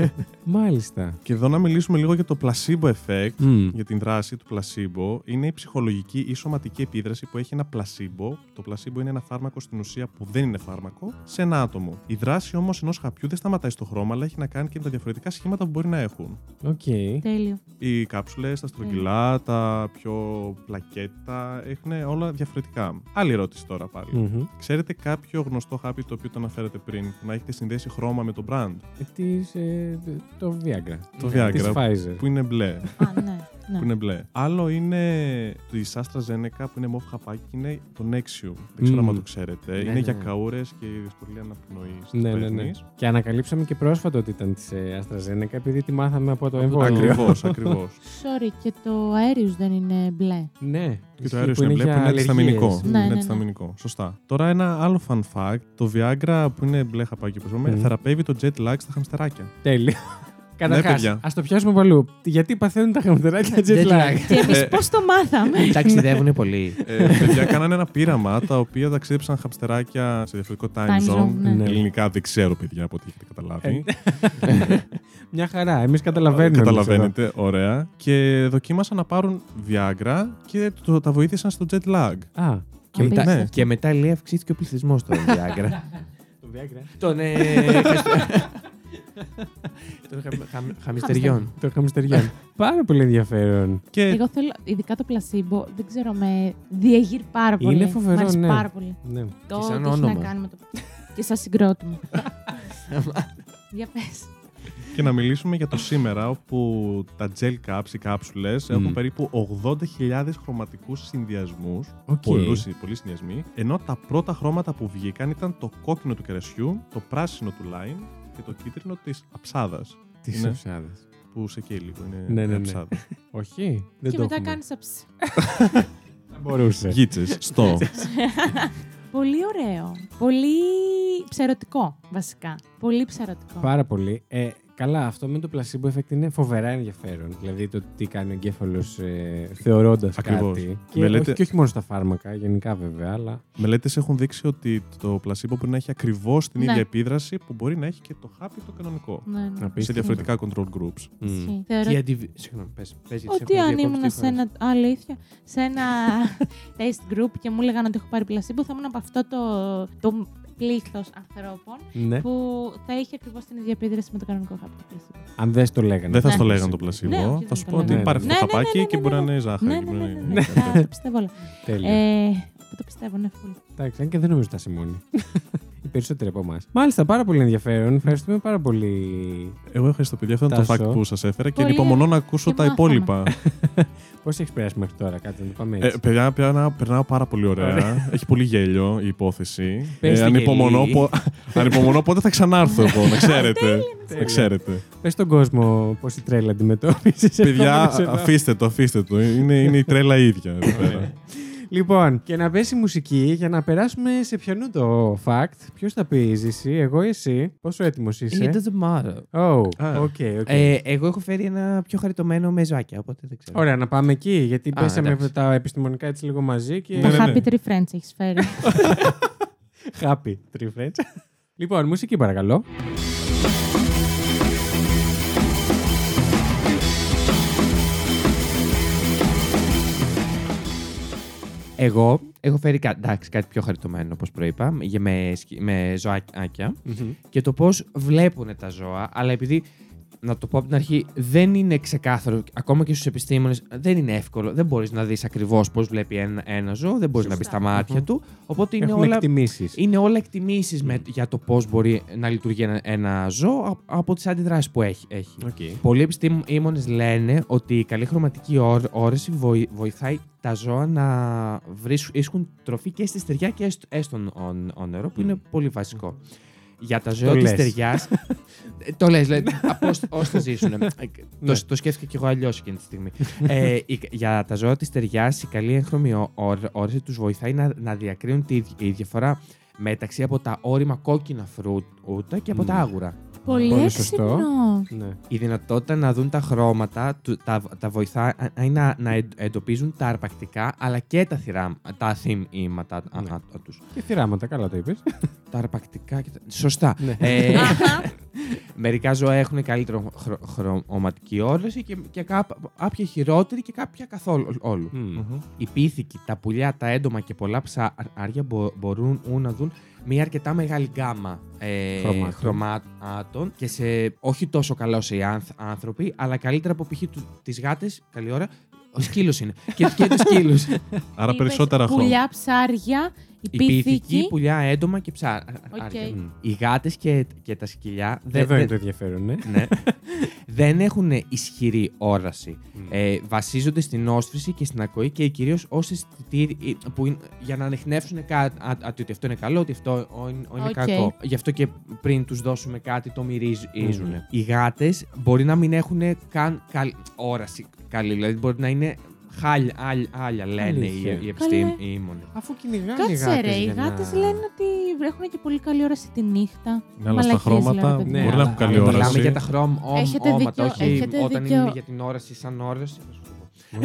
Μάλιστα. Και εδώ να μιλήσουμε λίγο για το placebo effect. Μμ. για την δράση του πλασίμπο είναι η ψυχολογική ή σωματική επίδραση που έχει ένα πλασίμπο. Το πλασίμπο είναι ένα φάρμακο στην ουσία που δεν είναι φάρμακο σε ένα άτομο. Η δράση όμως ενός χαπιού δεν σταματάει στο χρώμα, αλλά έχει να κάνει και με τα διαφορετικά σχήματα που μπορεί να έχουν. Οκ. Τέλειο. Οι κάψουλες, τα στρογγυλά, τα πιο πλακέτα έχουν όλα διαφορετικά. Άλλη ερώτηση τώρα πάλι. Μμμ. Ξέρετε κάποιο γνωστό χάπι το οποίο το αναφέρατε πριν που να έχετε συνδέσει χρώμα με το brand; Ε, της, ε, το Viagra. Το Της Viagra. Pfizer. Που είναι μπλε. Α, ναι. Ναι. που είναι μπλε. Άλλο είναι της AstraZeneca που είναι μοβ χαπάκι και είναι το Nexium. Δεν ξέρω Μμμ. αν το ξέρετε. είναι ναι, για ναι. καούρες και δυσκολία αναπνοής. Ναι, ναι, ναι. Και ανακαλύψαμε και πρόσφατα ότι ήταν της AstraZeneca επειδή τη μάθαμε από το εμβόλιο. Ακριβώς, ακριβώς. Sorry, και το αέριο δεν είναι μπλε. Ναι. και Ισχύει, το αέριο που είναι μπλε που για είναι αλλεργίες. αντισταμινικό. Ναι, είναι ναι, ναι. αντισταμινικό. Σωστά. Τώρα ένα άλλο fun fact. Το Viagra που είναι μπλε χαπάκι που είπαμε, Μμ. θεραπεύει το jet lag στα χαμστεράκια. Τέλειο. Καταρχάς, παιδιά. ας το πιάσουμε από αλλού. Γιατί παθαίνουν τα χαμτεράκια jet Jet lag; lag. Και εμείς Ε, πώς το μάθαμε; Ταξιδεύουν πολύ. ε, παιδιά, κάνανε ένα πείραμα τα οποία ταξίδεψαν χαμστεράκια σε διαφορετικό time, Time zone. zone, ναι. Ναι. Ελληνικά δεν ξέρω, παιδιά, από ό,τι έχετε καταλάβει. Μια χαρά. Εμείς καταλαβαίνουμε. Καταλαβαίνετε, ωραία. Και δοκίμασαν να πάρουν Viagra και το, τα βοήθησαν στο jet lag. Α, Και μετά, Ναι. και μετά λέει αυξήθηκε ο πληθυσμός στο Viagra. το Viagra. Των ε, των χα- χα- χαμιστεριών. Το χαμιστεριάν. Πάρα πολύ ενδιαφέρον. Και Εγώ θέλω, ειδικά το πλασίμπο, δεν ξέρω, με διεγείρει πάρα πολύ. Είναι φοβερό, Μ' αρέσει ναι. πάρα πολύ. Ναι. Το σαν ότι έχει να όνομα. κάνει με το. και σαν συγκρότημα. Για πες. Και να μιλήσουμε για το σήμερα, όπου τα gel caps, οι κάψουλες, έχουν περίπου 80.000 χρωματικούς συνδυασμούς. Οκ. Πολλούς, πολλοί συνδυασμοί. Ενώ τα πρώτα χρώματα που βγήκαν ήταν το κόκκινο του κερασιού, το πράσινο του lime και το κίτρινο της αψάδας. Τι Είναι. σωσάδες. Που σε καίει λίγο, είναι Ναι, ναι, ναι. αψάδας. Όχι. Δεν και το μετά έχουμε. κάνεις αψ. Θα μπορούσε. Γίτσες, στο. Πολύ ωραίο. Πολύ ψερωτικό, βασικά. Πολύ ψερωτικό. Πάρα πολύ. Ε, καλά, αυτό με το placebo effect είναι φοβερά ενδιαφέρον. Δηλαδή το τι κάνει ο εγκέφαλος ε, θεωρώντας Ακριβώς. κάτι. Και, Μελέτε- όχι, και όχι μόνο στα φάρμακα, γενικά βέβαια, αλλά. Μελέτες έχουν δείξει ότι το πλασίμπο μπορεί να έχει ακριβώς την Ναι. ίδια επίδραση που μπορεί να έχει και το χάπι το κανονικό. Ναι, ναι. Απίστευτο. Σε διαφορετικά control groups. Μμ. Ισχύει. Θεωρώ Τι αντιβ... Συγγνώμη, πες, πες, γιατί σε ότι έχω αν διακόψει ήμουν δύο σε ένα. φορές. Αλήθεια, σε ένα test group και μου έλεγαν ότι έχω πάρει πλασίμπο, θα ήμουν από αυτό το, το πλήθος ανθρώπων Ναι. που θα είχε ακριβώς την ίδια επίδραση με το κανονικό χάπι του πλασίμπο. Αν δεν το λέγανε. Δεν θα Ναι. στο λέγανε το πλασίμπο. Ναι, όχι, θα δεν σου το πω ότι λέγανε. πάρε αυτό Ναι, το ναι, ναι, χαπάκι ναι, και ναι, μπορεί να ναι. είναι ζάχαρη. Ναι, και ναι, μπορεί ναι, να ναι, είναι- ναι. Τα- Το πιστεύω όλα. Τέλεια. Ε, που το πιστεύω, ναι, φουλ. Εντάξει, αν και δεν νομίζω ότι είσαι μόνη. Οι περισσότεροι από εμάς. Μάλιστα, πάρα πολύ ενδιαφέρον. Ευχαριστούμε πάρα πολύ. Εγώ ευχαριστώ, παιδιά. Αυτό είναι το Τάσο. fact που σας έφερα και Πολύ ανυπομονώ να ακούσω και τα μάθαμε. υπόλοιπα. Πώς έχει περάσει μέχρι τώρα, κάτι να το πάμε ε, έτσι. παιδιά, περνάω, περνάω πάρα πολύ ωραία. Ωραία. Έχει πολύ γέλιο η υπόθεση. Πες Ε, τη ανυπομονώ, γελή. πο- ανυπομονώ πότε θα ξανάρθω εγώ, να ξέρετε. Τέλεια. να ξέρετε. Πες στον κόσμο πώς η τρέλα αντιμετώπισες. Παιδιά, αφήστε το, αφήστε το. Είναι, είναι η τρέλα ίδια. εδώ πέρα. Λοιπόν, και να πέσει η μουσική για να περάσουμε σε ποιανού το fact. Ποιος θα πει, Ζήση, εγώ ή εσύ; Πόσο έτοιμος It είσαι. doesn't matter. Oh, Α. οκ, οκ. Ε, εγώ έχω φέρει ένα πιο χαριτωμένο με ζωάκια, οπότε δεν ξέρω. Ωραία, να πάμε εκεί, γιατί Α, πέσαμε εντάξει. τα επιστημονικά έτσι λίγο μαζί και. Ναι, Τα ναι. Happy Tree Friends έχεις φέρει. Happy Tree Friends. λοιπόν, μουσική παρακαλώ. Εγώ έχω φέρει κα- εντάξει, κάτι πιο χαριτωμένο, όπως προείπα, για- με, σκι- με ζωάκια Μμμ. και το πώς βλέπουν τα ζώα, αλλά επειδή. Να το πω από την αρχή, δεν είναι ξεκάθαρο, ακόμα και στους επιστήμονες, δεν είναι εύκολο. Δεν μπορείς να δεις ακριβώς πώς βλέπει ένα, ένα ζώο, δεν μπορείς να μπεις Σωστά. στα μάτια Μμμ. του. Οπότε είναι Έχουμε όλα, εκτιμήσεις. είναι όλα εκτιμήσεις για το πώς μπορεί να λειτουργεί ένα, ένα ζώο α- από τις αντιδράσεις που έχει. έχει. Οκ. Πολλοί επιστήμονες λένε ότι η καλή χρωματική όρ- όραση βοη- βοηθάει τα ζώα να βρίσκουν τροφή και στη στεριά και στο, ε, στον ο- ο νερό, που είναι πολύ βασικό. Για τα ζώα της λες. στεριά. το λες, λέει. Πώς θα ζήσουν. Ναι. το, το σκέφτηκα κι εγώ αλλιώς εκείνη τη στιγμή. ε, η- για τα ζώα της στεριάς, η καλή έγχρωμη ό- όρ- όραση τους βοηθάει να, να διακρίνουν τη, η διαφορά μεταξύ από τα όρημα κόκκινα φρούτα και από τα Μμ. άγουρα. Πολύ Πολύ σωστό. έξυπνο. Ναι. Η δυνατότητα να δουν τα χρώματα του, τα, τα βοηθάει να, να εν- εντοπίζουν τα αρπακτικά αλλά και τα, θυρά, τα αθήμηματα Ναι. τους. Και θυράματα, καλά το είπες. Τα αρπακτικά και τα... Σωστά. Ναι. Ε, Αχα. μερικά ζώα έχουν καλύτερο χρο- χρωματική όρεση και, και κάπ- κάποια χειρότερη και κάποια καθόλου. όλου. Μμ. Μμμ. Οι πίθηκοι, τα πουλιά, τα έντομα και πολλά ψάρια μπο- μπορούν να δουν μια αρκετά μεγάλη γκάμα ε, Χρωμάτων. χρωμάτων και σε όχι τόσο καλό όσο οι άνθ- άνθρωποι, αλλά καλύτερα από π.χ. τις γάτες. Καλή ώρα. Ο σκύλος είναι. και, και τους σκύλους. Άρα Είπες περισσότερα χρώματα. Πουλιά, ψάρια, Οι πίθηκοι, οι πίθηκοι. πουλιά, έντομα και ψάρια. Οκ. Μμ. Οι γάτες και, και τα σκυλιά δεν, Εδώ είναι δεν- το ενδιαφέρον, ναι. ναι, δεν έχουν ισχυρή όραση. Μμ. Ε, βασίζονται στην όσφρηση και στην ακοή και κυρίως ως αισθητήρι ε, που είναι, για να ανιχνεύσουν κάτι, α, α, ότι αυτό είναι καλό, ότι αυτό ο- είναι, ο είναι Οκ. κακό. Γι' αυτό και πριν τους δώσουμε κάτι, το μυρίζουν. Μμμ. Οι γάτες μπορεί να μην έχουν καν καλ, όραση καλή, δηλαδή μπορεί να είναι χάλια, άλ- άλλα, λένε οι, Αλήθεια. οι επιστήμονε. Αφού κυνηγάνε οι Κάτσε γάτες ρε, οι για γάτες να- λένε ότι έχουν και πολύ καλή όραση τη νύχτα. Ναι, αλλά στα Μαλακίες, χρώματα λέω, ρε, Ναι, μπορεί να αλλά- έχουν καλή αλλά όραση. Μιλάμε για τα χρώμα, Έχετε όματα, δίκιο, όχι έχετε όταν δίκιο. είναι για την όραση σαν όραση. Οκ.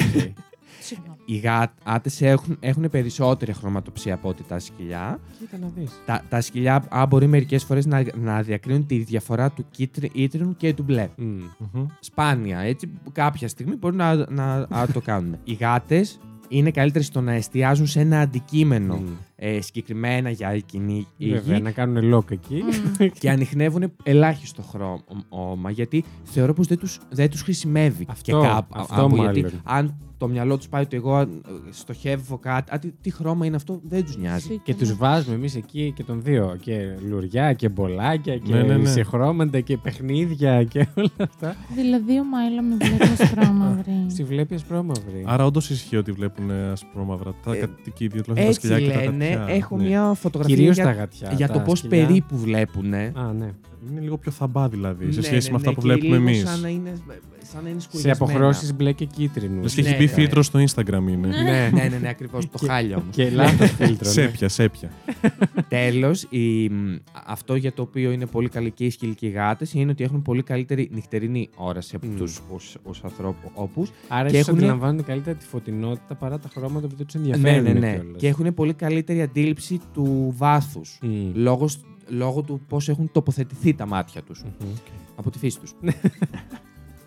Συγγνώμη. Οι γάτε έχουν, έχουν περισσότερη χρωματοψία από ότι τα σκυλιά. Κοίτα να δεις. Τα, τα σκυλιά α, μπορεί μερικές φορές να, να διακρίνουν τη διαφορά του κίτρινου και του μπλε. Μμ. Μμμ. Σπάνια, έτσι, κάποια στιγμή μπορεί να, να, να το κάνουν. Οι γάτες είναι καλύτερες στο να εστιάζουν σε ένα αντικείμενο Μμ. Ε, συγκεκριμένα για κυνήγι Βέβαια, να κάνουν λόκ εκεί. Μμ. και ανοιχνεύουν ελάχιστο χρώμα γιατί θεωρώ πως δεν τους, δεν τους χρησιμεύει. Αυτό, και κάπου, αυτό από, μάλλον. γιατί αν το μυαλό τους πάει ότι εγώ ε, στοχεύω κάτι, α, τι, τι χρώμα είναι αυτό, δεν τους νοιάζει. Σίγουρα. Και τους βάζουμε εμείς εκεί και τον δύο. Και λουριά και μπολάκια και Ναι, ναι, ναι. σε χρώματα και παιχνίδια και όλα αυτά. Δηλαδή ο Μάιλο με βλέπει χρώμαυρη. Στη βλέπει ασπρόμαυρη. Άρα όντως ισχύει ότι βλέπουν ασπρόμαυρα. Τα Ε, κατοικίδια, τουλάχιστον τα Έτσι σκυλιά και τα λένε, γατιά. Έχω Ναι. μια φωτογραφία Κυρίως για, τα γατιά. για τα το πώς σκυλιά. περίπου βλέπουν. Α, ναι. Είναι λίγο πιο θαμπά δηλαδή, σε Ναι, σχέση ναι, με αυτά ναι, που και βλέπουμε λίγο εμείς. Σαν να είναι, σαν να είναι Σε σκουριασμένα. αποχρώσει μπλε και κίτρινους. Λες και Ναι, έχει μπει ναι. φίλτρος στο Instagram είναι. Ναι. ναι, ναι, ναι, ακριβώς, το Και- χάλιο μου. Και λάθος φίλτρο. ναι. Σέπια, σέπια. Τέλος, αυτό για το οποίο είναι πολύ καλή και οι σκύλοι και οι γάτες είναι ότι έχουν πολύ καλύτερη νυχτερινή όραση από Μμ. τους τους ανθρώπους. Άρα Και ίσως έχουνε- αντιλαμβάνονται καλύτερα τη φωτεινότητα παρά τα χρώματα που δεν τους Ναι, ενδιαφέρουν. ναι, ναι. κιόλας. Και έχουν πολύ καλύτερη αντίληψη του βάθους. Μμ. Λόγω, λόγω του πώς έχουν τοποθετηθεί τα μάτια τους. Μμμ. Από τη φύση τους.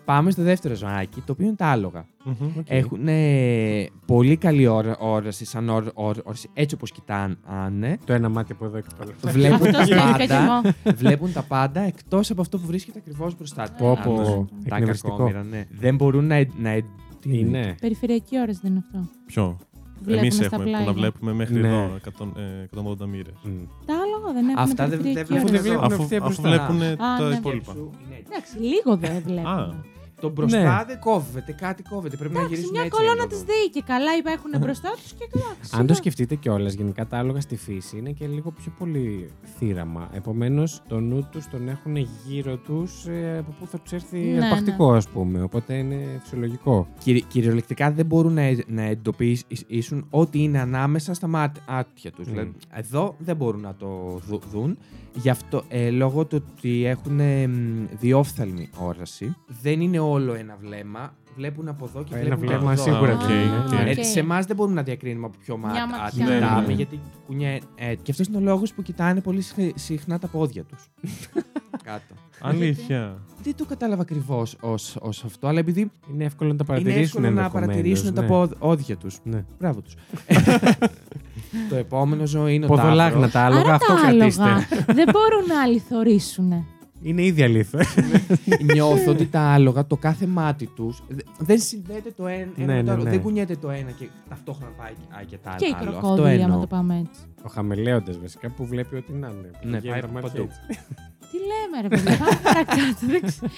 Πάμε στο δεύτερο ζωάκι, το οποίο είναι τα άλογα. Μμμ. Οκ. Έχουν ε, πολύ καλή ώρα- όραση, σαν όρ- όρ- όραση, έτσι όπως κοιτάνε. Το ένα μάτι από εδώ και το άλλο. Βλέπουν Αυτό τα σκέφτηκα κι πάντα. εγώ. βλέπουν τα πάντα εκτός από αυτό που βρίσκεται ακριβώς μπροστά τους. Πω, πω, Τα εκνευριστικό. κακόμοιρα, ναι. Δεν μπορούν να. ε- να ε- τι Είναι; Περιφερειακή όραση δεν είναι αυτό. Ποιο; Βλέπουμε Εμείς στα έχουμε που να πλάγια. βλέπουμε μέχρι Ναι. εδώ 100, ε, 180 μοίρες. Μμ. Τα άλογα δεν έχουν Αυτά δεν- δεν περιφερειακή βλέπουν όραση. βλέπουν Αφού, ευθεία αφού μπροστά. βλέπουν Α, τα ναι. υπόλοιπα. Είναι έτσι. Εντάξει, λίγο δεν βλέπουν. Α. Το μπροστά Ναι. δεν κόβεται, κάτι κόβεται. Πρέπει να Εντάξει, γυρίσουν μια έτσι. κολόνα για της να το δει και καλά υπάρχουν μπροστά τους και καλά. Αν το σκεφτείτε κιόλας, γενικά τα άλογα στη φύση είναι και λίγο πιο πολύ θύραμα. Επομένως, το νου τους τον έχουν γύρω τους από πού θα τους έρθει Ναι, αρπακτικό, ας πούμε. Οπότε είναι φυσιολογικό. δουν. Κυρι- κυριολεκτικά δεν μπορούν να, ε- να εντοπίσουν ό,τι είναι ανάμεσα στα μάτια τους. Μμ. Δηλαδή, εδώ δεν μπορούν να το δου- δουν. Γι' αυτό, ε, λόγω του ότι έχουν ε, μ, διόφθαλμη όραση, δεν είναι όλο ένα βλέμμα. Βλέπουν από εδώ και Ένα βλέπουν βλέμμα από εδώ. σίγουρα οκ, Α, οκ. Ε, οκ. Σε εμάς δεν μπορούμε να διακρίνουμε από ποιο Μια μάτι ματιά. Ναι, ναι, κοιτάμε, ναι. γιατί κουνιέ. Ε, και αυτός είναι ο λόγος που κοιτάνε πολύ συχν- συχνά τα πόδια τους. κάτω. Αλήθεια. Δεν το κατάλαβα ακριβώς ως αυτό, αλλά επειδή Είναι εύκολο να τα είναι παρατηρήσουν. εύκολο να ενδεχομένως, παρατηρήσουν τα ναι. πόδ- όδια τους. Ναι. Μπράβο τους. το επόμενο ζώο είναι ο Ποδολάγνα τάβρος. τα άλογα, Άρα αυτό τα κρατήστε. άλογα δεν μπορούν να αληθωρήσουν. Είναι ήδη αλήθεια. Νιώθω ότι τα άλογα, το κάθε μάτι τους δεν συνδέεται το ένα, ένα Ναι, με το ναι, άλλο. ναι. Δεν κουνιέται το ένα και ταυτόχρονα πάει α, και τα Και οι άλλο. Αυτό κροκόδιλοι, άμα εννοώ. το πάμε έτσι. Ο χαμελέοντα βασικά που βλέπει ότι να είναι. Ναι, Πηγαίνει πάει τα μάτια παντού. έτσι. Τι λέμε, ρε παιδιά, πάμε παρακάτω. δεν ξέρω.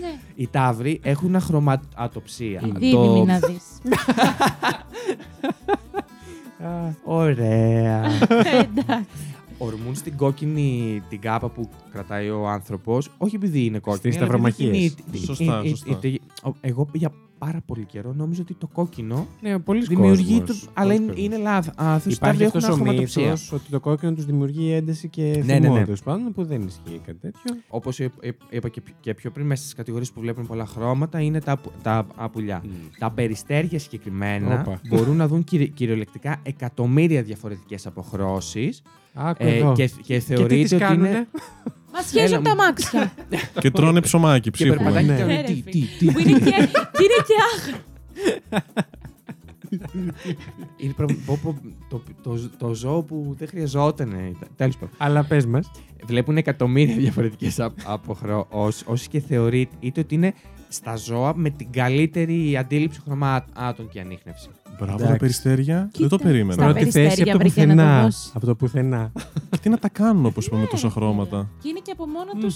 Ναι, Οι τάβροι έχουν αχρωματοψία. Είναι. δίδυμη να δεις. Α, Ωραία. Εντάξει. Ορμούν στην κόκκινη την κάπα που κρατάει ο άνθρωπος, όχι επειδή είναι κόκκινη. Στις αλλά επειδή σταυρομαχίες. κινεί- Σωστά, ε, ε, σωστά. ε, ε, ο- Εγώ για πάρα πολύ καιρό νόμιζα ότι το κόκκινο Ναι, πολλοί δημιουργεί. κόσμος, Το, αλλά πολλοί είναι, κόσμος. είναι λάθο. Οι Υπάρχει τάβροι έχουν αυτός ο αχρωματοψία. μύθος ότι το κόκκινο τους δημιουργεί ένταση και Ναι, θυμό ναι, ναι. τέλος πάντων, που δεν ισχύει κάτι τέτοιο. Όπως είπα και, πι- και πιο πριν, μέσα στις κατηγορίες που βλέπουν πολλά χρώματα είναι τα, απου- τα απουλιά. Τα περιστέρια συγκεκριμένα Όπα. μπορούν να δουν κυριε- κυριολεκτικά εκατομμύρια διαφορετικές αποχρώσεις Άκου ε, εδώ. και, και Και τι θεωρείται τις ότι κάνουνε; είναι. Μας σχέζουν Έλα, τα μάξια. και τρώνε ψωμάκι, Και ψίχουλα. περπατάει και Ναι. κάνει Ναι, τι, ρε, τι, τι. Που είναι και, και είναι και άγριο. Είναι προ- πω- πω- το, το, το ζώο που δεν χρειαζόταν. Τέλος πάντων. Αλλά πες μας. Βλέπουν εκατομμύρια διαφορετικές αποχρώσει και θεωρείται είτε ότι είναι στα ζώα με την καλύτερη αντίληψη χρωμάτων και ανείχνευση. Μπράβο τα Εντάξει. περιστέρια. Κοίτα, Δεν το περίμενα. στα Πρώτη θέση περιστέρια από το βρήκε να το πουθενά. δώσει. Από το πουθενά. Και τι να τα κάνουν, όπως είπαμε, Ναι, τόσα ρε, χρώματα. φίλε. Και είναι και από μόνο Μμ. του.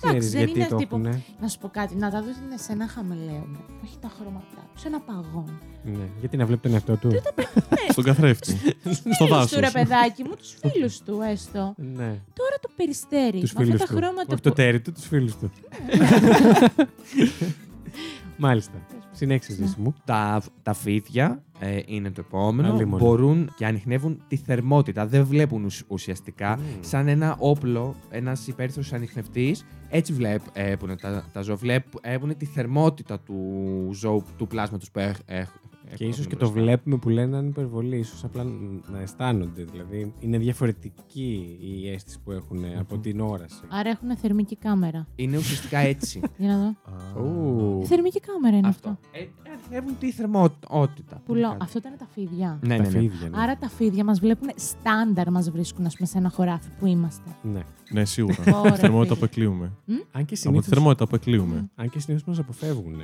Δεν ξέρει δεν γιατί είναι το τύπο- έχουν. Να σου πω κάτι, να τα δουν σε ένα χαμελέοντα. Όχι τα χρώματά του, σε ένα παγόν. Ναι. Γιατί να βλέπεις τον εαυτό του. Στον καθρέφτη. Στο Φίλους δάσο. του ρε παιδάκι μου, τους φίλους του έστω. Ναι. Τώρα το περιστέρι. Τους με αυτά φίλους τα του. χρώματα Όχι που. το τέρι του, τους φίλους του. Μάλιστα. Συνέχισε, Ζήση μου. Τα, τα φίδια ε, είναι το επόμενο. Αλίμονο. Μπορούν και ανοιχνεύουν τη θερμότητα. Δεν βλέπουν ουσ- ουσιαστικά Μμμ. σαν ένα όπλο, ένας υπέρυθρος ανοιχνευτής. Έτσι βλέπουν τα, τα ζώα. Βλέπουν τη θερμότητα του ζώου, του πλάσματος που έχ, έχ, Και έχουν ίσως και το μπροστά. βλέπουμε που λένε αν υπερβολή. ίσως απλά να αισθάνονται. Δηλαδή είναι διαφορετική η αίσθηση που έχουν από την όραση. Άρα έχουν θερμική κάμερα. Είναι ουσιαστικά έτσι. Για να δω. Ου. Θερμική κάμερα είναι αυτό. αυτό. Ε, ανοιχνεύουν τη θερμότητα. Που λέω, αυτό ήταν τα φίδια. Ναι, Τα ναι, ναι. φίδια. ναι. Άρα τα φίδια μας βλέπουν στάνταρ, μας βρίσκουν ας πούμε, σε ένα χωράφι που είμαστε. Ναι. Ναι, σίγουρα. Ωραία, Τη θερμότητα φίλε. που εκλείουμε. Αν και Από τη συνήθω. θερμότητα που εκλείουμε. Αν και συνήθως μας αποφεύγουν.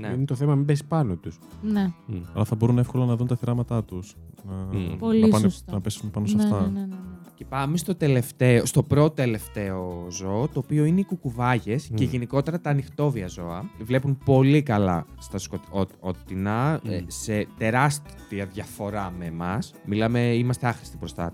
Ναι. Είναι το θέμα μην πέσεις πάνω τους. Ναι, Αλλά θα μπορούν εύκολα να δουν τα θυράματά τους. Να, Μμ. Πολύ να, πάνε, σωστό. να πέσουν πάνω σε ναι, αυτά. ναι, ναι, ναι, ναι. Και πάμε στο, τελευταίο, στο πρώτο τελευταίο ζώο, το οποίο είναι οι κουκουβάγες Μμ. και γενικότερα τα ανοιχτόβια ζώα. Βλέπουν πολύ καλά στα σκοτεινά, Μμ. ε, σε τεράστια διαφορά με εμάς. Μιλάμε, είμαστε άχρηστοι μπροστά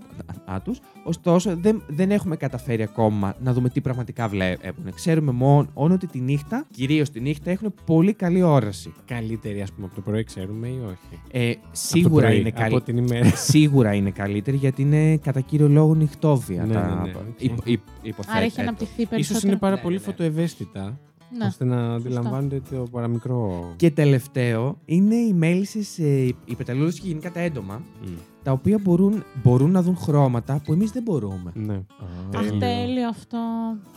τους. Ωστόσο, δεν, δεν έχουμε καταφέρει ακόμα να δούμε τι πραγματικά βλέπουν. Ξέρουμε μόνο ότι τη νύχτα, κυρίως τη νύχτα, έχουν πολύ καλή όραση. Καλύτερη, ας πούμε, από το πρωί ξέρουμε ή όχι; Ε, Από το σίγουρα πρωί, είναι καλή. Από την ημέρα. Σίγουρα είναι καλύτερη γιατί είναι κατά κύριο λόγο νυχτόβια. Ναι, τα... ναι, ναι. Υπο- υπ- υποθέτω. Άρα έχει αναπτυχθεί περισσότερο. Ίσως είναι πάρα Ναι, πολύ ναι, ναι. φωτοευαίσθητα, Ναι. ώστε να αντιλαμβάνονται το παραμικρό. Και τελευταίο είναι οι μέλισσες, ε, οι πεταλούδες και γενικά τα έντομα, Μμ. Τα οποία μπορούν, μπορούν να δουν χρώματα που εμείς δεν μπορούμε. Ναι. Αχ, Τέλειο. τέλειο αυτό.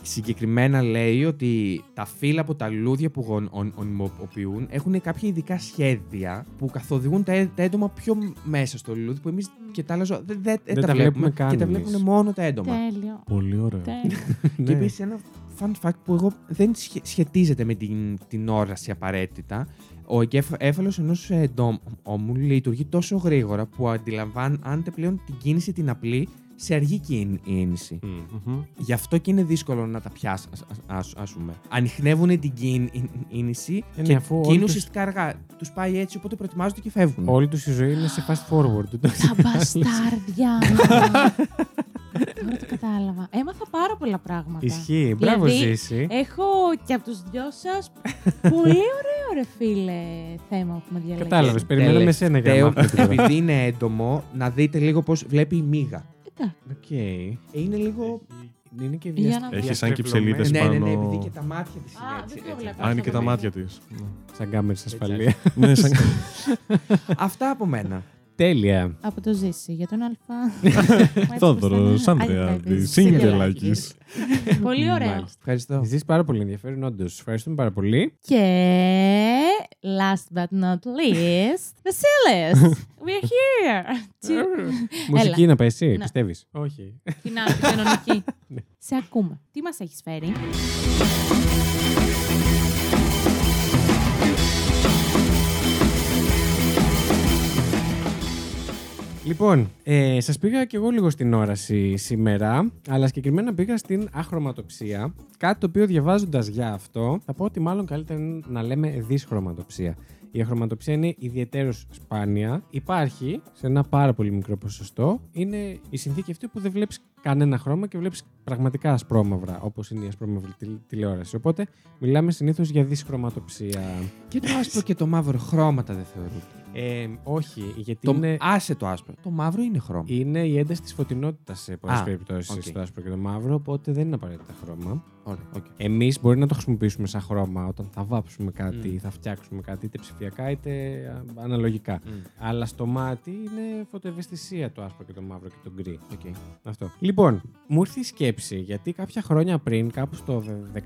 Συγκεκριμένα λέει ότι τα φύλλα από τα λούδια που γον- ον- ονειμοποιούν έχουν κάποια ειδικά σχέδια που καθοδηγούν τα, έ- τα έντομα πιο μέσα στο λουλούδι που εμείς και τα άλλα ζώα δεν, δεν- δεν τα τα βλέπουμε βλέπουμε καν και τα εμείς. βλέπουν μόνο τα έντομα. Τέλειο. Πολύ ωραίο. τέλειο. Και Ναι. επίσης ένα fun fact που εγώ δεν σχε- σχετίζεται με την, την όραση απαραίτητα. Ο εγκέφαλος ενός εντόμου λειτουργεί τόσο γρήγορα που αντιλαμβάνεται πλέον την κίνηση την απλή σε αργή κίνηση. Μμ. Μμμ. Γι' αυτό και είναι δύσκολο να τα πιάσει, α πούμε. Ανοιχνεύουν την κίνηση Ε, ναι, και, αφού και όλοι είναι τους- ουσιαστικά αργά. Τους πάει έτσι, οπότε προετοιμάζονται και φεύγουν. Όλη τους η ζωή είναι σε fast forward. Τα μπαστάρδια. Τώρα το κατάλαβα. Έμαθα πάρα πολλά πράγματα. Ισχύει. Μπράβο, Δηλαδή, Ζήση. Έχω και από τους δυο σας πολύ ωραίο ρε φίλε θέμα που με διαλέγετε. Κατάλαβες. Περιμέναμε εσένα για να Τελευταίο, μάθουμε τίποτα. επειδή είναι έντομο, να δείτε λίγο πώς βλέπει η μύγα. Εντάξει. Οκ. Ε, Είναι λίγο. Είναι και Για να δω. Έχει σαν και διαστρεβλωμένη. ψηφίδες Ναι, ναι, ναι, πάνω. επειδή και τα μάτια της Α, είναι έτσι. δεν το έτσι. βλέπω. Α, είναι και τα Αυτό μάτια το της. Σαν κάμερες ασφαλείας. ναι, σαν... Αυτά από μένα. Τέλεια. Από το ζήσει για τον Α. Θόδωρο Ανδρεάδη, Σingελάκη. Πολύ ωραία. Μάλιστα. Ευχαριστώ. Ζεις πάρα πολύ ενδιαφέρον, όντως. Ευχαριστούμε πάρα πολύ. Και last but not least, Vasilis. We're here. To- Μουσική να πάει εσύ, Ναι. πιστεύεις; Όχι. Την άλλη, την κανονική. Ναι. Σε ακούμε. Τι μας έχεις φέρει; Λοιπόν, ε, σας πήγα και εγώ λίγο στην όραση σήμερα, αλλά συγκεκριμένα πήγα στην αχρωματοψία. Κάτι το οποίο διαβάζοντας για αυτό, θα πω ότι μάλλον καλύτερα είναι να λέμε δυσχρωματοψία. Η αχρωματοψία είναι ιδιαίτερω σπάνια. Υπάρχει σε ένα πάρα πολύ μικρό ποσοστό. Είναι η συνθήκη αυτή που δεν βλέπεις κανένα χρώμα και βλέπεις πραγματικά ασπρόμαυρα, όπως είναι η ασπρόμαυρη τηλε- τηλεόραση. Οπότε μιλάμε συνήθως για δυσχρωματοψία. Και το άσπρο και το μαύρο χρώματα δεν θεωρούνται. Ε, όχι, γιατί Το... είναι, Άσε το άσπρο. Το μαύρο είναι χρώμα. είναι η ένταση της φωτεινότητας σε πολλές Α, περιπτώσεις οκ. στο άσπρο και το μαύρο, οπότε δεν είναι απαραίτητα χρώμα. Ωραία, οκ. Εμείς μπορεί να το χρησιμοποιήσουμε σαν χρώμα όταν θα βάψουμε κάτι Μμ. ή θα φτιάξουμε κάτι είτε ψηφιακά είτε α, αναλογικά. Μμ. Αλλά στο μάτι είναι φωτοευαισθησία το άσπρο και το μαύρο και το γκρι. Οκ. Αυτό. Λοιπόν, μου ήρθε η σκέψη γιατί κάποια χρόνια πριν, κάπου στο 15-17,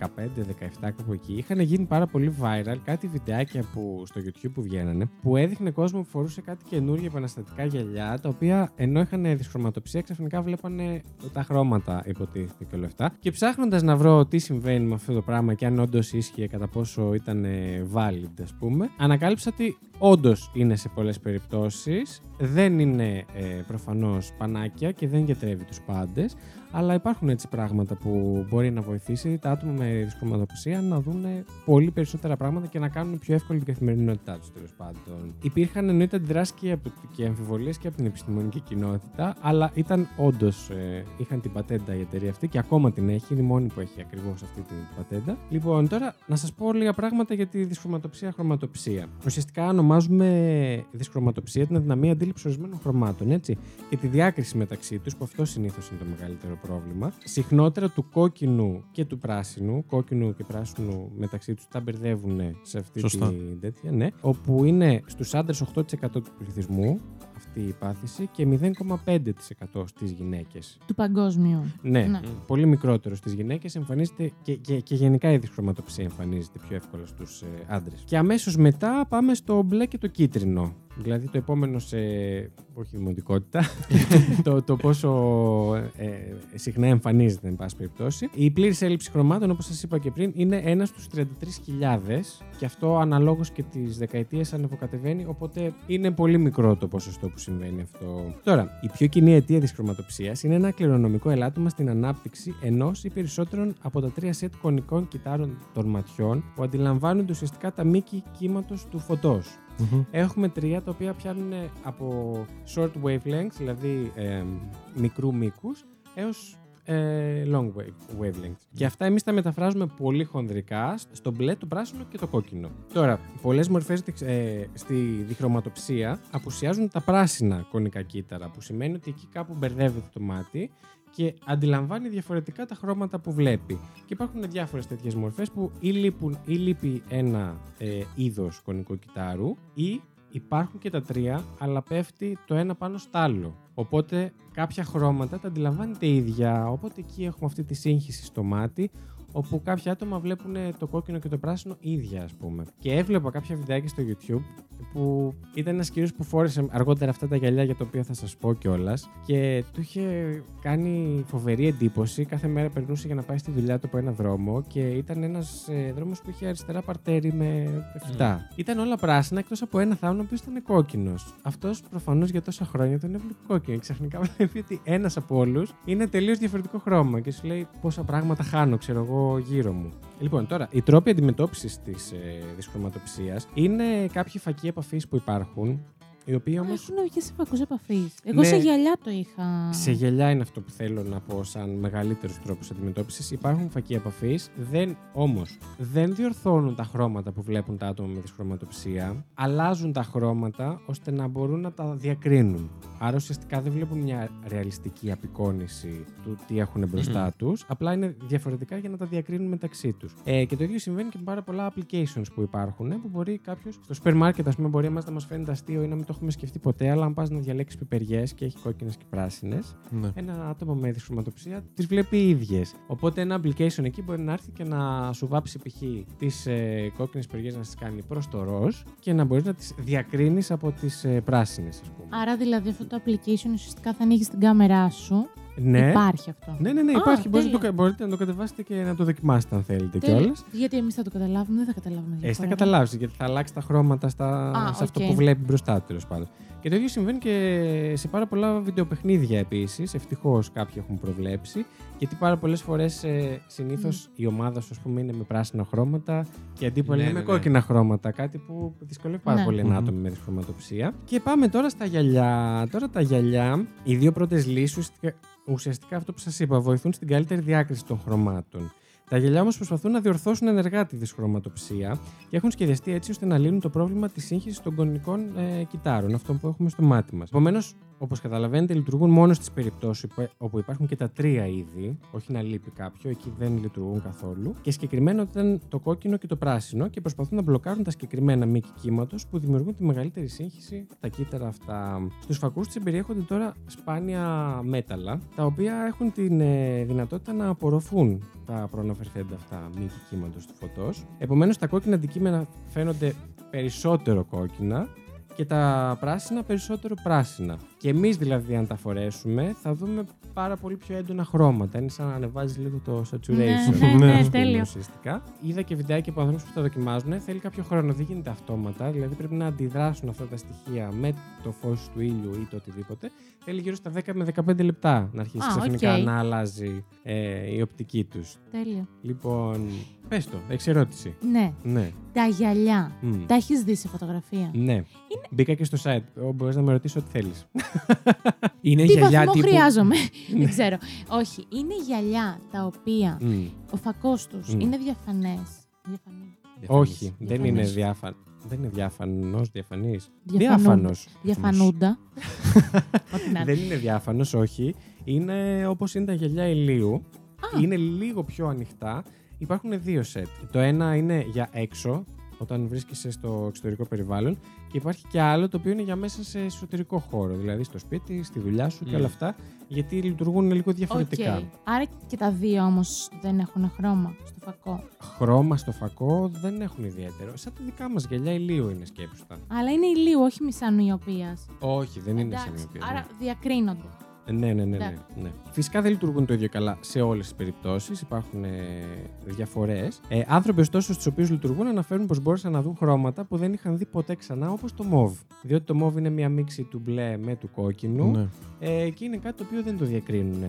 κάπου εκεί, είχαν γίνει πάρα πολύ viral κάτι βιντεάκια που, στο YouTube που βγαίνανε που έδειχνε κόσμο που φορούσε κάτι καινούργια επαναστατικά γυαλιά τα οποία ενώ είχαν δυσχρωματοψία ξαφνικά βλέπανε τα χρώματα υποτίθεται και όλα αυτά. Και ψάχνοντας να βρω τι συμβαίνει με αυτό το πράγμα και αν όντως ίσχυε κατά πόσο ήταν ε, valid, ας πούμε, ανακάλυψα ότι όντως είναι σε πολλές περιπτώσεις. Δεν είναι ε, προφανώς πανάκια και δεν γιατρεύει τους πάντες. Αλλά υπάρχουν έτσι πράγματα που μπορεί να βοηθήσει τα άτομα με δυσκροματοψία να δουν πολύ περισσότερα πράγματα και να κάνουν πιο εύκολη την καθημερινότητά τους τέλος πάντων. Υπήρχαν εννοείται αντιδράσεις και, από- και αμφιβολίες και από την επιστημονική κοινότητα, αλλά ήταν όντως. Ε, είχαν την πατέντα η εταιρεία αυτή και ακόμα την έχει. Είναι η μόνη που έχει ακριβώς αυτή την πατέντα. Λοιπόν, τώρα να σας πω λίγα πράγματα για τη δυσχρωματοψία-χρωματοψία. Ουσιαστικά ονομάζουμε δυσχρωματοψία την αδυναμία αντίληψης ορισμένων χρωμάτων, έτσι. Και τη διάκριση μεταξύ τους, που αυτό συνήθως είναι το μεγαλύτερο πρόβλημα. Συχνότερα του κόκκινου και του πράσινου, κόκκινου και πράσινου μεταξύ τους τα μπερδεύουν σε αυτή Σωστά. την τέτοια, ναι. Όπου είναι στους άντρες 8% του πληθυσμού αυτή η πάθηση και 0,5% στις γυναίκες. Του παγκόσμιου. Ναι, Ναι. πολύ μικρότερο στις γυναίκες εμφανίζεται και, και, και γενικά η δυσχρωματοψία εμφανίζεται πιο εύκολα στους ε, άντρες. Και αμέσως μετά πάμε στο μπλε και το κίτρινο. Δηλαδή το επόμενο σε, όχι δημοτικότητα, το, το πόσο ε, ε, συχνά εμφανίζεται, εν πάση περιπτώσει. Η πλήρης έλλειψη χρωμάτων, όπως σας είπα και πριν, είναι ένας στους 33.000 και αυτό αναλόγως και τις δεκαετίες ανεβοκατεβαίνει, οπότε είναι πολύ μικρό το ποσοστό που συμβαίνει αυτό. Τώρα, η πιο κοινή αιτία της χρωματοψίας είναι ένα κληρονομικό ελάττωμα στην ανάπτυξη ενός ή περισσότερων από τα τρία σετ κονικών κυτάρων των ματιών που αντιλαμβάνονται ουσιαστικά τα μήκη κύματος του φωτός. Έχουμε τρία τα οποία πιάνουν από short wavelength, δηλαδή ε, μικρού μήκους, έως ε, long wave, wavelength. Και αυτά εμείς τα μεταφράζουμε πολύ χονδρικά στο μπλε, το πράσινο και το κόκκινο. Τώρα, πολλές μορφές ε, στη διχρωματοψία απουσιάζουν τα πράσινα κονικά κύτταρα, που σημαίνει ότι εκεί κάπου μπερδεύεται το μάτι και αντιλαμβάνει διαφορετικά τα χρώματα που βλέπει. Και υπάρχουν διάφορες τέτοιες μορφές που ή, λείπουν, ή λείπει ένα ε, είδος κονικού κυτάρου ή υπάρχουν και τα τρία, αλλά πέφτει το ένα πάνω στο άλλο. Οπότε κάποια χρώματα τα αντιλαμβάνεται ίδια. Οπότε εκεί έχουμε αυτή τη σύγχυση στο μάτι, όπου κάποια άτομα βλέπουν το κόκκινο και το πράσινο ίδια, ας πούμε. Και έβλεπα κάποια βιντεάκια στο YouTube που ήταν ένας κύριος που φόρεσε αργότερα αυτά τα γυαλιά για τα οποία θα σας πω κιόλας. Και του είχε κάνει φοβερή εντύπωση. Κάθε μέρα περνούσε για να πάει στη δουλειά του από ένα δρόμο και ήταν ένας ε, δρόμος που είχε αριστερά παρτέρι με φυτά. Ήταν όλα πράσινα εκτός από ένα θάμνο που ήταν κόκκινος. Αυτός προφανώς για τόσα χρόνια τον έβλεπε κόκκινο. Και ξαφνικά βλέπει ότι ένας από όλους είναι τελείως διαφορετικό χρώμα και σου λέει πόσα πράγματα χάνω, ξέρω εγώ, γύρω μου. Λοιπόν, τώρα, οι τρόποι αντιμετώπισης της ε, δυσχρωματοψία είναι κάποιοι φακοί επαφής που υπάρχουν, οι οποίοι όμω. Έχουν και σε φακούς επαφής. Εγώ Ναι. σε γυαλιά το είχα. Σε γυαλιά είναι αυτό που θέλω να πω σαν μεγαλύτερου τρόπου αντιμετώπισης. Υπάρχουν φακοί επαφής, δεν, όμως δεν διορθώνουν τα χρώματα που βλέπουν τα άτομα με δυσχρωματοψία. Αλλάζουν τα χρώματα ώστε να μπορούν να τα διακρίνουν. Άρα ουσιαστικά δεν βλέπουν μια ρεαλιστική απεικόνηση του τι έχουν μπροστά τους. Απλά είναι διαφορετικά για να τα διακρίνουν μεταξύ τους. Ε, και το ίδιο συμβαίνει και με πάρα πολλά applications που υπάρχουν. ε, Που μπορεί κάποιο στο σούπερ μάρκετ, ας πούμε, μπορεί εμάς να μας φαίνεται αστείο ή να μην το το έχουμε σκεφτεί ποτέ, αλλά αν πας να διαλέξεις πιπεριές και έχει κόκκινες και πράσινες, Ναι. ένα άτομο με δυσχρωματοψία τις βλέπει οι ίδιες. Οπότε ένα application εκεί μπορεί να έρθει και να σου βάψει π.χ. τις ε, κόκκινες πιπεριές να τις κάνει προς το ροζ και να μπορείς να τις διακρίνεις από τις ε, πράσινες, ας πούμε. Άρα δηλαδή αυτό το application ουσιαστικά θα ανοίγει την κάμερά σου. Ναι. Υπάρχει αυτό. Ναι, ναι, ναι, Α, υπάρχει. Μπορείτε, να το, τέλεια. κα- μπορείτε να το κατεβάσετε και να το δοκιμάσετε αν θέλετε Τέλεια. κιόλας. Γιατί εμείς θα το καταλάβουμε, δεν θα καταλάβουμε. Ε, θα διαφορά. καταλάβεις γιατί θα αλλάξει τα χρώματα στα, Α, σε αυτό οκ. που βλέπει μπροστά του τέλος πάντων. Και το ίδιο συμβαίνει και σε πάρα πολλά βιντεοπαιχνίδια επίσης. Ευτυχώς κάποιοι έχουν προβλέψει. Γιατί πάρα πολλές φορές ε, συνήθως η ομάδα σου, ας πούμε, είναι με πράσινα χρώματα και αντίπαλοι Ναι, είναι με ναι, ναι. κόκκινα χρώματα. Κάτι που δυσκολεύει πάρα Ναι. πολύ ένα Μμμ. άτομο με δυσχρωματοψία. Και πάμε τώρα στα γυαλιά. Τώρα τα γυαλιά, οι δύο πρώτες λύσεις ουσιαστικά, ουσιαστικά αυτό που σας είπα, βοηθούν στην καλύτερη διάκριση των χρωμάτων. Τα γυαλιά όμως προσπαθούν να διορθώσουν ενεργά τη δυσχρωματοψία και έχουν σχεδιαστεί έτσι ώστε να λύνουν το πρόβλημα της σύγχυσης των κονικών ε, κυτάρων, αυτό που έχουμε στο μάτι μας. Επομένως, όπως καταλαβαίνετε, λειτουργούν μόνο στις περιπτώσεις όπου υπάρχουν και τα τρία είδη, όχι να λείπει κάποιο, εκεί δεν λειτουργούν καθόλου. Και συγκεκριμένα όταν το κόκκινο και το πράσινο και προσπαθούν να μπλοκάρουν τα συγκεκριμένα μήκη κύματος που δημιουργούν τη μεγαλύτερη σύγχυση τα κύτταρα αυτά. Στους φακούς τη περιέχονται τώρα σπάνια μέταλλα, τα οποία έχουν την ε, δυνατότητα να απορροφούν τα προαναφερθέντα αυτά μήκη κύματος του φωτός. Επομένως, τα κόκκινα αντικείμενα φαίνονται περισσότερο κόκκινα και τα πράσινα περισσότερο πράσινα. Και εμείς δηλαδή, αν τα φορέσουμε, θα δούμε πάρα πολύ πιο έντονα χρώματα. Είναι σαν να ανεβάζεις λίγο το saturation. Ναι, ναι, ναι, ας πούμε, τέλειο. Ουσιαστικά. Είδα και βιντεάκια από ανθρώπους που τα δοκιμάζουν. Θέλει κάποιο χρόνο, δεν γίνεται αυτόματα. Δηλαδή πρέπει να αντιδράσουν αυτά τα στοιχεία με το φως του ήλιου ή το οτιδήποτε. Θέλει γύρω στα 10 με 15 λεπτά να αρχίσει Α, ξαφνικά οκ. να αλλάζει ε, η οπτική τους. Τέλειο. Λοιπόν, πες το, έχει ερώτηση. Ναι, Ναι. τα γυαλιά. Μμ. Τα έχεις δει σε φωτογραφία; Ναι. Μπήκα και στο site. Μπορείς να με ρωτήσεις ό,τι θέλεις. Είναι Τι γυαλιά βαθμό τύπου. χρειάζομαι; Δεν ξέρω. Όχι, είναι γυαλιά τα οποία Μμ. ο φακός τους Μμ. είναι διαφανές. Διαφανή. Όχι, δεν Διαφανής. είναι διάφανο. Δεν είναι διάφανο, διαφανής. Διαφανούντα. Διάφανος. Διαφανούντα. Ό,τι να είναι. Δεν είναι διάφανος, όχι. Είναι όπως είναι τα γυαλιά ηλίου. Α. Είναι λίγο πιο ανοιχτά. Υπάρχουν δύο σετ. Το ένα είναι για έξω, όταν βρίσκεσαι στο εξωτερικό περιβάλλον, και υπάρχει και άλλο το οποίο είναι για μέσα σε εσωτερικό χώρο. Δηλαδή στο σπίτι, στη δουλειά σου και Μμ. όλα αυτά. Γιατί λειτουργούν λίγο διαφορετικά. Οκ. Άρα και τα δύο όμως δεν έχουν χρώμα στο φακό; Χρώμα στο φακό δεν έχουν ιδιαίτερο. Σαν τα δικά μας γυαλιά ηλίου είναι σκέψου τα. Αλλά είναι ηλίου, όχι μισανοιοπία. Όχι, δεν είναι σαν Άρα διακρίνονται. Ναι, ναι, ναι, ναι, Ναι. ναι. Φυσικά δεν λειτουργούν το ίδιο καλά σε όλες τις περιπτώσεις. Υπάρχουν ε, διαφορές. Ε, άνθρωποι, ωστόσο, στους οποίους λειτουργούν, αναφέρουν πως μπόρεσαν να δουν χρώματα που δεν είχαν δει ποτέ ξανά, όπως το μοβ. Διότι το μοβ είναι μια μίξη του μπλε με του κόκκινου Ναι. ε, και είναι κάτι το οποίο δεν το διακρίνουν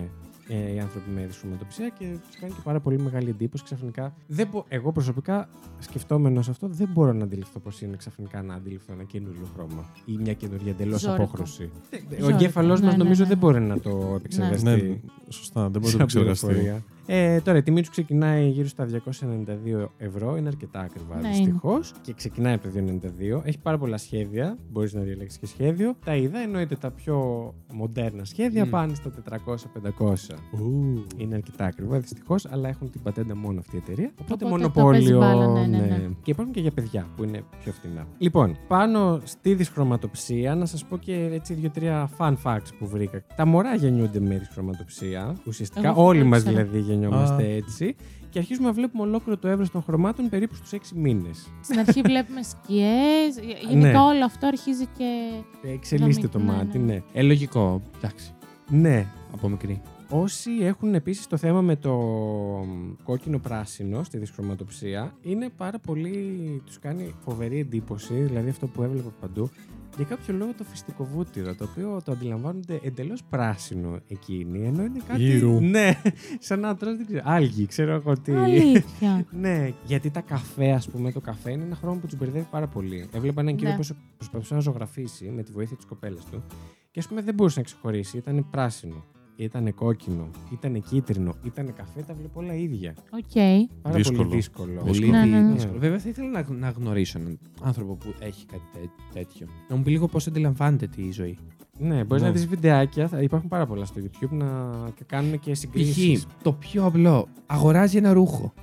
ε, οι άνθρωποι με δυσχρωματοψία και τους κάνει και πάρα πολύ μεγάλη εντύπωση ξαφνικά. Δεν μπο- εγώ προσωπικά, σκεφτόμενος αυτό, δεν μπορώ να αντιληφθώ πώς είναι ξαφνικά να αντιληφθώ ένα καινούριο χρώμα ή μια καινούργια εντελώς Ζώρικο. απόχρωση. Ο Ζώρικο. εγκέφαλός Ναι, μας ναι, νομίζω ναι. δεν μπορεί να το επεξεργαστεί. Ναι, σωστά, δεν μπορεί να το σαν επεξεργαστεί. Πληροφορία. Ε, τώρα η τιμή τους ξεκινάει γύρω στα 292 ευρώ. Είναι αρκετά ακριβά Ναι, δυστυχώς. Και ξεκινάει από το 292. Έχει πάρα πολλά σχέδια. Μπορείς να διαλέξεις και σχέδιο. Τα είδα, εννοείται τα πιο μοντέρνα σχέδια Μμ. πάνε στα 400-500. Ου. Είναι αρκετά ακριβά δυστυχώς, αλλά έχουν την πατέντα μόνο αυτή η εταιρεία. Οπότε, Οπότε το μονοπόλιο. παίζεις μπάλα, ναι, ναι, ναι. Και υπάρχουν και για παιδιά που είναι πιο φθηνά. Λοιπόν, πάνω στη δυσχρωματοψία, να σας πω και έτσι δύο-τρία fun facts που βρήκα. Τα μωρά γεννιούνται με δυσχρωματοψία. Ουσιαστικά Εγώ όλοι δεν μας ήξερα. δηλαδή γεννιόμαστε Α. έτσι. Και αρχίζουμε να βλέπουμε ολόκληρο το εύρο των χρωμάτων περίπου στους 6 μήνες. Στην αρχή βλέπουμε σκιές. Γενικά Ναι. όλο αυτό αρχίζει και. Εξελίσσεται το Ναι, μάτι, ναι. ναι. Ε, λογικό. Εντάξει. Ναι, Από μικρή. Όσοι έχουν επίσης το θέμα με το κόκκινο-πράσινο στη δυσχρωματοψία, είναι πάρα πολύ, τους κάνει φοβερή εντύπωση, δηλαδή αυτό που έβλεπα παντού, για κάποιο λόγο το φυστικό βούτυρο, το οποίο το αντιλαμβάνονται εντελώς πράσινο εκείνοι, ενώ είναι κάτι... Γύρου. Ναι, σαν να τρως, δεν ξέρω, άλγη, ξέρω εγώ τι... Αλήθεια. Ναι, γιατί τα καφέ, ας πούμε, το καφέ είναι ένα χρώμα που τους μπερδεύει πάρα πολύ. Έβλεπα έναν κύριο Ναι. που προσπαθούσε να ζωγραφίσει με τη βοήθεια της κοπέλας του και ας πούμε δεν μπορούσε να ξεχωρίσει. Ήταν πράσινο, ήταν κόκκινο, ήταν κίτρινο, ήταν καφέ, τα βλέπω όλα ίδια. Οκ. Πάρα Δύσκολο. πολύ δύσκολο. Πολύ Ναι, ναι, ναι. δύσκολο. Βέβαια, θα ήθελα να, να γνωρίσω έναν άνθρωπο που έχει κάτι τέ- τέτοιο. Να μου πει λίγο πώς αντιλαμβάνεται τη ζωή. Ναι, μπορείς Ναι. να δεις βιντεάκια. Θα υπάρχουν πάρα πολλά στο YouTube να κάνουν και συγκρίσεις. Π.χ. το πιο απλό. Αγοράζει ένα ρούχο.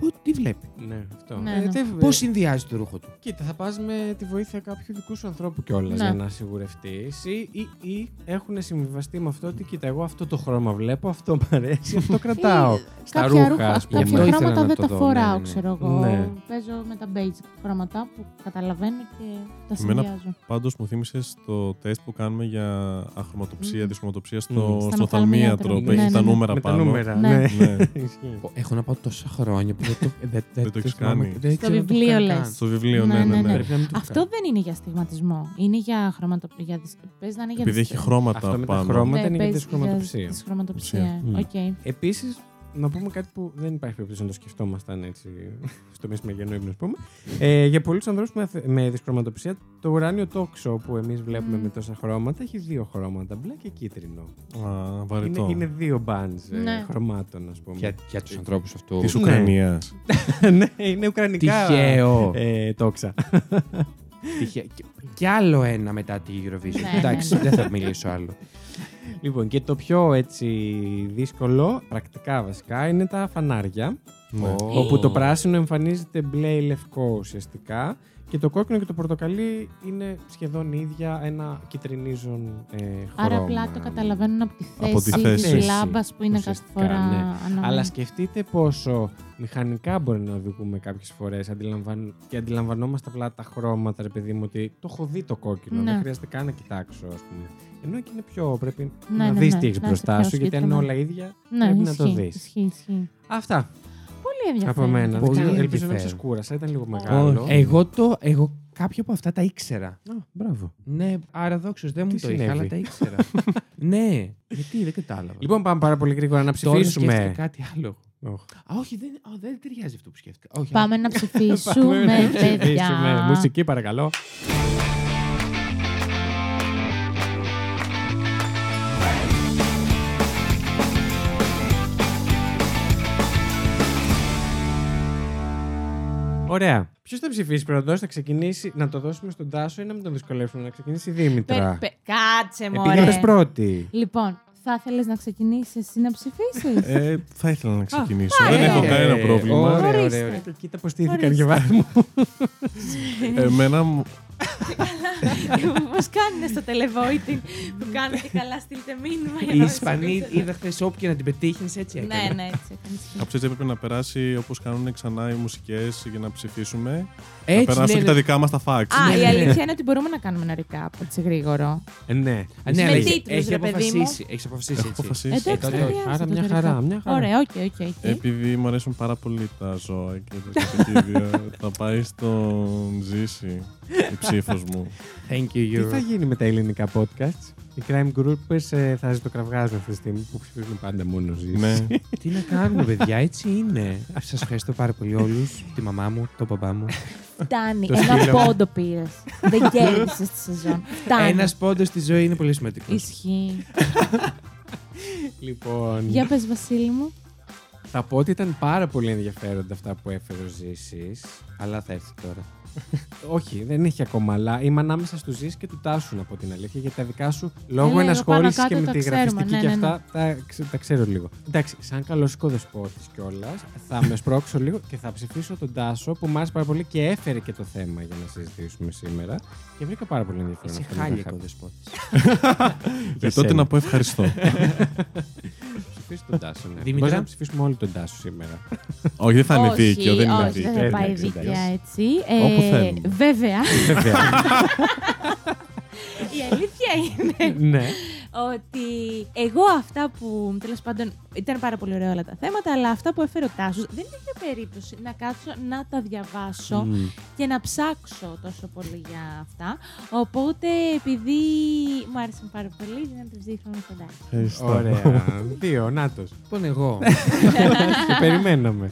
Πού τι βλέπει. Ναι, αυτό. Ναι, Ε, ναι. δεν- Πώς συνδυάζει το ρούχο του. Κοίτα, θα πας με τη βοήθεια κάποιου δικού σου ανθρώπου κιόλας Ναι. για να σιγουρευτείς. Ή, ή, ή έχουν συμβιβαστεί με αυτό ότι κοίτα, εγώ αυτό το χρώμα βλέπω, αυτό μου αρέσει, αυτό κρατάω. Ή Στα κάποια ρούχα, ρούχα, ας πούμε. κάποια Αυτό ήθελα χρώματα να δεν το τα δω, φοράω, ναι, ναι. ξέρω εγώ. Ναι. Παίζω με τα basic χρώματα που καταλαβαίνω και τα Εμένα- συνδυάζω. Πάντως μου θύμισες το τεστ που κάνουμε για αχρωματοψία, Μμμ. δυσχρωματοψία Μμμ. στο, Στον στο οφθαλμίατρο, θαλμίατρο που ναι, έχει ναι, τα ναι. νούμερα με τα πάνω. νούμερα. Ναι. Ναι. Ναι. Ισχύει. Έχω να πάω τόσα χρόνια που δεν το, δεν, Δεν το έχεις θυμάμαι. κάνει. Δεν Στο ξέρω να το βιβλίο κάνω λες. καν. Στο βιβλίο, Ναι, ναι, ναι. ναι, ναι. ναι. Πρέπει να μην το Αυτό κάνω. δεν είναι για στιγματισμό. Είναι για χρώματο... Για δυσ... Πες να είναι για Επειδή δυσ- έχει χρώματα Αυτό με τα πάνω. χρώματα Ναι, είναι για παίζει δυσχρωματοψία. δυσχρωματοψία. Μμ. Οκ. Επίσης, να πούμε κάτι που δεν υπάρχει περίπτωση να το σκεφτόμασταν έτσι στο μεσημεριανό ύπνο, ας πούμε. Ε, για πολλούς ανθρώπους με, αθε- με δυσχρωματοψία, το ουράνιο τόξο που εμείς βλέπουμε Μμ. με τόσα χρώματα έχει δύο χρώματα, μπλε και κίτρινο. Α, Είναι, βαρετό. είναι δύο bands ε, Ναι. χρωμάτων, ας πούμε. Για, για τους ανθρώπους αυτού. Της Ναι. Ουκρανίας. ναι, είναι ουκρανικά. Τυχαίο. Ε, τόξα. Τυχαίο. Και- Κι άλλο ένα μετά τη Eurovision. Ναι, Εντάξει, ναι. δεν θα μιλήσω άλλο. Λοιπόν, και το πιο έτσι δύσκολο, πρακτικά βασικά, είναι τα φανάρια. Ναι. Ω. Όπου το πράσινο εμφανίζεται μπλε ή λευκό ουσιαστικά. Και το κόκκινο και το πορτοκαλί είναι σχεδόν ίδια ένα κυτρινίζον ε, χρώμα. Άρα απλά το καταλαβαίνουν από τη θέση, Από τη της θέση. λάμπας που είναι κάθε Ουσιαστικά, φορά ναι. ανάμεσα. Αλλά σκεφτείτε πόσο μηχανικά μπορεί να οδηγούμε κάποιες φορές αντιλαμβαν... και αντιλαμβανόμαστε απλά τα χρώματα, ρε παιδί μου, ότι το έχω δει το κόκκινο. Ναι. Δεν χρειάζεται καν να κοιτάξω, ας πούμε. Ενώ εκεί είναι πιο. Πρέπει Ναι, να ναι, δεις ναι, τι έχεις να είσαι μπροστά πιο σου, γιατί αν είναι συγκεκριμένο. όλα ίδια, Ναι, πρέπει ισχύει, να το δεις. Ισχύει, ισχύει. Αυτά Πολύ ενδιαφέρον. από μένα. Πολύ Δεν ξέρω, ελπίζω να μην ενδιαφέρον. σας κούρασα, ήταν λίγο μεγάλο. Όχι. Εγώ, το, εγώ κάποια από αυτά τα ήξερα. Α, μπράβο. Ναι, άρα δεν μου Τι το είχα, συνέβη; αλλά τα ήξερα. ναι, γιατί δεν κατάλαβα. Λοιπόν, πάμε πάρα πολύ γρήγορα να Τώρα σκέφτηκα ψηφίσουμε. κάτι άλλο. Οχ. Α, όχι, δεν, α, δεν ταιριάζει αυτό που σκέφτηκα. Όχι, Πάμε να ψηφίσουμε, Πάμε να παιδιά. ψηφίσουμε. Μουσική, παρακαλώ. Ωραία. Ποιος θα ψηφίσει πρώτο, θα ξεκινήσει να το δώσουμε στον Τάσο ή να μην τον δυσκολεύσουμε να ξεκινήσει η Δήμητρα; Πε- πε- Κάτσε, Επειδή μωρέ. είπες πρώτη. Λοιπόν, θα ήθελες να ξεκινήσεις εσύ να ψηφίσεις; Ε, θα ήθελα να ξεκινήσω. Α, Δεν ε, έχω ε, κανένα ε, πρόβλημα. ωραία, Ορίστε. ωραία, ωραία. Και κοίτα πώς στήθηκαν Ορίστε. και βάρη μου. Εμένα μου- Πώς κάνουν στο televoting που κάνουν και καλά στείλτε μήνυμα. για Οι να Ισπανοί ψηφίσετε. είδα χθες όπου και να την πετύχεις, έτσι έκανε. Ναι, ναι, έτσι έκανε. Κάπως έτσι έπρεπε να περάσει όπως κάνουν ξανά οι μουσικές για να ψηφίσουμε. Έτσι, να περάσουν ναι, και ναι. τα δικά μας τα facts. Α, Ναι, η ναι, ναι. αλήθεια είναι ότι μπορούμε να κάνουμε ένα recap έτσι γρήγορο. Ε, ναι. Α, Με ναι, αλλά έχει- τίτλους, έχει ρε παιδί μου. αποφασίσει. Έχει αποφασίσει. Έχω έτσι. αποφασίσει. Εντάξει, τότε δεν όχι. χρειάζεται Άρα το μια recap. χαρά, μια χαρά. Ωραία, OK, OK, OK. Επειδή μου αρέσουν πάρα πολύ τα ζώα και τα κατοικίδια, θα πάει στον Ζήση η ψήφος μου. Thank you, Τι Euro. θα γίνει με τα ελληνικά podcasts; Οι crime groupies ε, θα ζητωκραυγάζουν αυτή τη στιγμή που ψηφίζουν πάντα μόνο Ζήση. ναι. Τι να κάνουμε, παιδιά, έτσι είναι. Σας ευχαριστώ πάρα πολύ όλους. Τη μαμά μου, τον παπά μου. Φτάνει. Το Ένα σκύλο. πόντο πήρες. Δεν κέρδισε τη σεζόν. Φτάνει. Ένας πόντος στη ζωή είναι πολύ σημαντικός. Ισχύει. Λοιπόν, Για πες Βασίλη μου. θα πω ότι ήταν πάρα πολύ ενδιαφέροντα αυτά που έφερε ο Ζήσης, αλλά θα έρθει τώρα. Όχι, δεν έχει ακόμα, αλλά είμαι ανάμεσα στους Ζήση και του Τάσου, να πω την αλήθεια, γιατί τα δικά σου λόγω Ε, εγώ ενασχόλησης πάνω και κάτω με τα τη ξέρουμε, γραφιστική ναι, και ναι, αυτά, τα, ξε- τα ξέρω λίγο. Εντάξει, σαν καλό οικοδεσπότη κιόλας, θα με σπρώξω λίγο και θα ψηφίσω τον Τάσο που μου άρεσε πάρα πολύ και έφερε και το θέμα για να συζητήσουμε σήμερα. Και βρήκα πάρα πολύ ενδιαφέρον. Είσαι αυτό που χάλια είχα. κοδεσπότη. Και τότε σένα. να πω ευχαριστώ. Ψηφίσω τον Τάσο, ναι. Δήμητρα. Μπορείς να ψηφίσουμε όλοι τον Τάσο σήμερα. Όχι, δεν θα είναι όχι, δίκαιο. Δεν είναι όχι, δίκαιο. δεν θα πάει Εντάξει, δίκαια εντάξει. έτσι. Όπου Ε, θέλουμε. Βέβαια, Βέβαια. η αλήθεια είναι ναι. Ότι εγώ αυτά που τέλος πάντων ήταν πάρα πολύ ωραία όλα τα θέματα, αλλά αυτά που έφερε ο Τάσος δεν είχε περίπτωση να κάτσω να τα διαβάσω Μμ. και να ψάξω τόσο πολύ για αυτά. Οπότε επειδή μου άρεσαν πάρα πολύ, δεν τους δείχνω στον Τάσο. Ευχαριστώ. Ωραία. Δύο, νάτος. Λοιπόν, εγώ. Και περιμέναμε.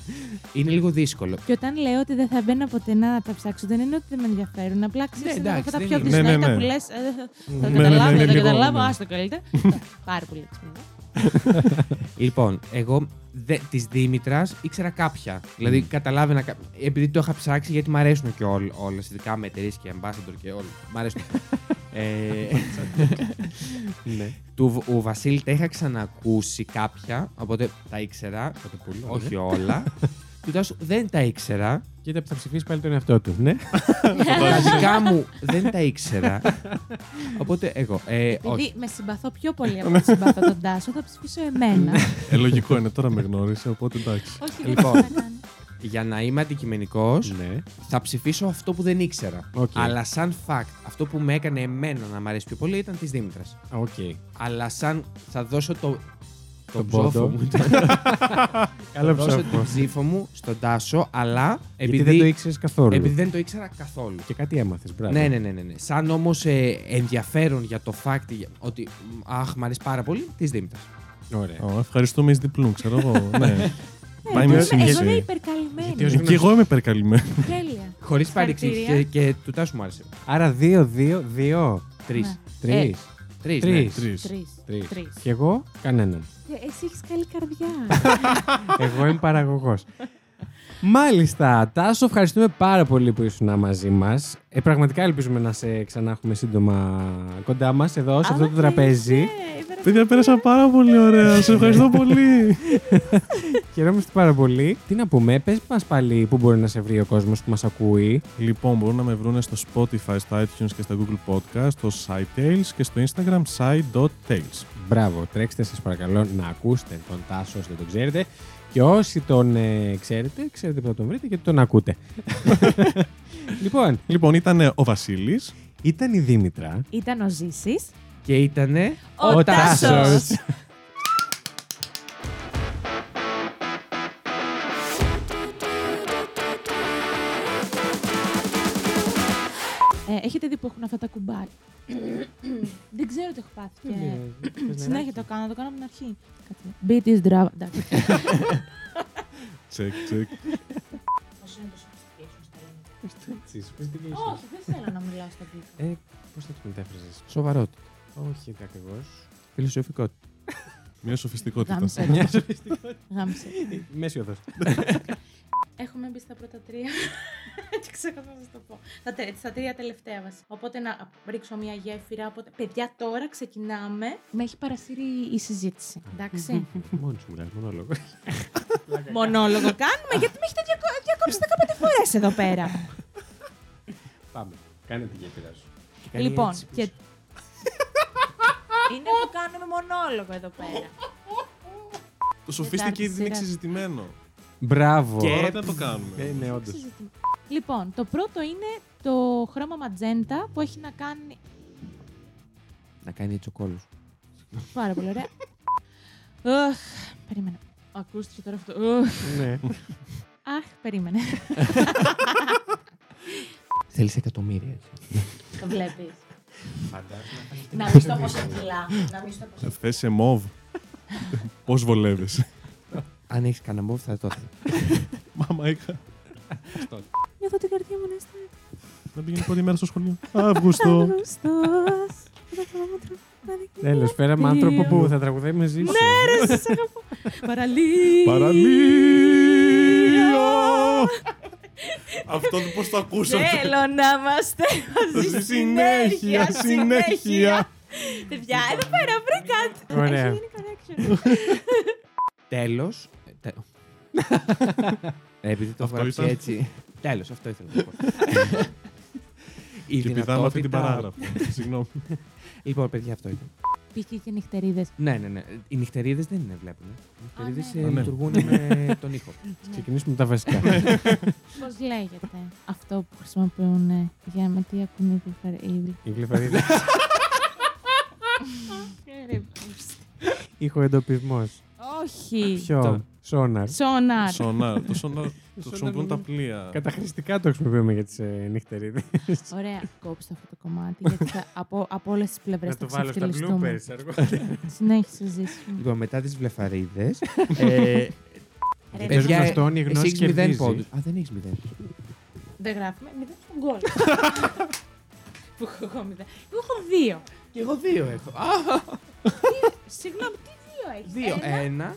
Είναι λίγο δύσκολο. Και όταν λέω ότι δεν θα μπαίνω ποτέ να τα ψάξω, δεν είναι ότι δεν με ενδιαφέρουν. Απλά ξέρεις Ναι, είναι εντάξει, αυτά τα δεν πιο είναι. Ναι, ναι, δυσνόητα ναι. που λε. Θα Ναι, το ναι, ναι, καταλάβω, ναι, θα το λίγο, καταλάβω, ναι. άστο καλύτερα. Πάρα πολύ έξυπνο. Λοιπόν, εγώ δε, της Δήμητρας ήξερα κάποια. Δηλαδή, καταλάβαινα. κα- Επειδή το είχα ψάξει, γιατί μου αρέσουν και όλ, όλες, ειδικά με εταιρείες και ambassador και όλα. Μ' αρέσουν. Ε, Ναι. του, ο Βασίλη τα είχα ξανακούσει κάποια, οπότε τα ήξερα. όχι όλα. του Τάσου δεν τα ήξερα. Κοίτα που θα ψηφίσει πάλι τον εαυτό του. Ναι. Τα δικά μου δεν τα ήξερα. Οπότε εγώ. Ε, Επειδή όχι. με συμπαθώ πιο πολύ από ότι συμπαθώ τον Τάσο, θα ψηφίσω εμένα. Ε, λογικό είναι, τώρα με γνώρισε, οπότε εντάξει. Όχι, δεν Λοιπόν. θα κάνει. Για να είμαι αντικειμενικός, ναι. θα ψηφίσω αυτό που δεν ήξερα. Οκ. Αλλά σαν fact, αυτό που με έκανε εμένα να μ' αρέσει πιο πολύ ήταν της Δήμητρας. Οκ. Αλλά σαν θα δώσω το. Τον ψόφο πόντο. μου. Καλό θα δώσω ψόφο. την ψήφο μου στον Τάσο, αλλά Γιατί επειδή, δεν το ήξερες καθόλου. επειδή δεν το ήξερα καθόλου. Και κάτι έμαθες. Μπράβο. Ναι, ναι, ναι, ναι, ναι. Σαν όμως ενδιαφέρον για το fact για- ότι μ, αχ, μ' αρέσει πάρα πολύ της Δήμητρα. Ωραία. Ω, ευχαριστούμε εις διπλούν, ξέρω εγώ. ναι. Πάει Εγώ με είμαι- σύμβαση. Εγώ είμαι Γιατί υπερκαλυμμένη. ως Και εγώ είμαι υπερκαλυμμένο. Τέλεια. Χωρίς παρεξήγηση Συγχαρητήρια. και, και του Τάσου μου άρεσε. Άρα δύο, δύο, δύο. Τρεις. Ναι. Τρεις. Τρεις. Τρεις. Τρεις. Τρεις. Τρεις. Τρεις. Και εγώ κανέναν. Ε, Εσύ έχεις καλή καρδιά. Εγώ είμαι παραγωγός. Μάλιστα, Τάσο, ευχαριστούμε πάρα πολύ που ήσουν μαζί μας. Ε, πραγματικά ελπίζουμε να σε ξανά έχουμε σύντομα κοντά μας εδώ, σε αυτό το τραπέζι. Παιδιά, πέρασα πάρα πολύ ωραία. Σε ευχαριστώ πολύ. Χαιρόμαστε πάρα πολύ. Τι να πούμε, πες μας πάλι πού μπορεί να σε βρει ο κόσμος που μας ακούει. λοιπόν, μπορούν να με βρουν στο Spotify, στο iTunes και στα Google Podcast, στο SciTales και στο Instagram sci.tales. Μπράβο, τρέξτε σας παρακαλώ να ακούσετε τον Τάσο όσοι δεν τον ξέρετε. Και όσοι τον ε, ξέρετε, ξέρετε που θα τον βρείτε και τον ακούτε. λοιπόν, Λοιπόν, ήταν ο Βασίλης. ήταν η Δήμητρα. Ήταν ο Ζήσης. Και ήτανε. Ο Τάσος. Ε, έχετε δει που έχουν αυτά τα κουμπάρια; Δεν ξέρω τι έχω πάθει. Και... Συνέχεια το κάνω, το κάνω από την αρχή. Κάτσε. Beat is drama. Εντάξει. Τσεκ, τσεκ. Πώς είναι το sophistication στα ελληνικά. Όχι, δεν θέλω να μιλάω στα αγγλικά. Ε, πώς θα του μετέφραζες; Σοβαρότητα. Όχι ακριβώς. Φιλοσοφικότητα. Μια σοφιστικότητα. Γάμισε. Μια Γάμισε. Μέση οδό. Έχουμε μπει στα πρώτα τρία. Και ξέρω να σας το πω. Στα, τε- στα τρία τελευταία βασικά. Οπότε να ρίξω μια γέφυρα. Οπότε... Παιδιά, τώρα ξεκινάμε. Με έχει παρασύρει η συζήτηση. Εντάξει. Μόνος σου μιλάει, μονόλογος. Μονόλογο κάνουμε γιατί με έχετε διακο- διακόψει 15 φορές εδώ πέρα. Πάμε. Κάνε τη γέφυρα σου. λοιπόν, και. Είναι που κάνουμε μονόλογο εδώ πέρα. Το σοφίστηκε ήδη είναι σειρά. Ε, εξεζητημένο. Μπράβο. Τώρα δεν το κάνουμε. Ε, ναι, όντως. Λοιπόν, το πρώτο είναι το χρώμα ματζέντα που έχει να κάνει. Να κάνει έτσι ο κόλλο. Πάρα πολύ ωραία. Αχ, περίμενα. Ακούστηκε τώρα αυτό. Αχ, Ναι. Αχ, περίμενε. Θέλεις εκατομμύρια έτσι. Το βλέπεις. Να μην στο πόσο κιλά. Να μην στο πόσο. Θε σε μοβ. Πώς βολεύεσαι. Αν έχεις κανένα μόβ θα το ήθελα. Μάμα είχα Νιώθω την καρδιά μου να είστε να πηγαίνει πρώτη μέρα στο σχολείο. Αύγουστο. Αύγουστος. Τέλο, φέραμε άνθρωπο που θα τραγουδάει μαζί σου. Ναι, ρε, σας αγαπώ. Παραλία. Παραλία. Αυτό πώς το ακούσατε; Θέλω να είμαστε μαζί Στη συνέχεια, συνέχεια, συνέχεια. συνέχεια. Παιδιά, εδώ πέρα βρήκα. Ωραία. Έχει γίνει connection. Τέλος. Επειδή το Αυτό έχω γράψει ήταν. έτσι. Τέλος, αυτό ήθελα να πω. Η Και πηδάμε αυτή την δυνατότητα- παράγραφο. Συγγνώμη. Λοιπόν, παιδιά, αυτό ήταν. Π.χ. και νυχτερίδες. Ναι, ναι, ναι. Οι νυχτερίδες δεν είναι, βλέπουν. Οι ναι, νυχτερίδες ναι. Ναι. λειτουργούν με τον ήχο. Ξεκινήσουμε με τα βασικά. Πώς λέγεται αυτό που χρησιμοποιούν για με τι ακούν οι διφαρίδες. Η γλυφαρίδα. Ήχοεντοπισμό. Όχι. Ποιο; Το- Σόναρ. Σόναρ. Σονάρ. Το σονάρ το χρησιμοποιούν τα πλοία. Καταχρηστικά το χρησιμοποιούμε για τις ε, νυχτερίδε. Ωραία, κόψτε αυτό το κομμάτι. Γιατί θα, από, από όλες τις πλευρές Να θα το βάλω στα ξεφτυλιστούμε. bloopers αργότερα. Συνέχισε, ζήσει. μου. Λοιπόν, μετά τις βλεφαρίδες. ε, Ρε, Παιδιά, παιδιά, γνωστόν, η εσύ γνώση έχεις μηδέν κερδίζει. πόντους. Α, δεν έχεις μηδέν. Δεν γράφουμε. Μηδέν στον γκολ. Που έχω εγώ μηδέν. Εγώ έχω δύο. Και εγώ δύο έχω. Α, Συγγνώμη, τι δύο έχεις; δύο. Ένα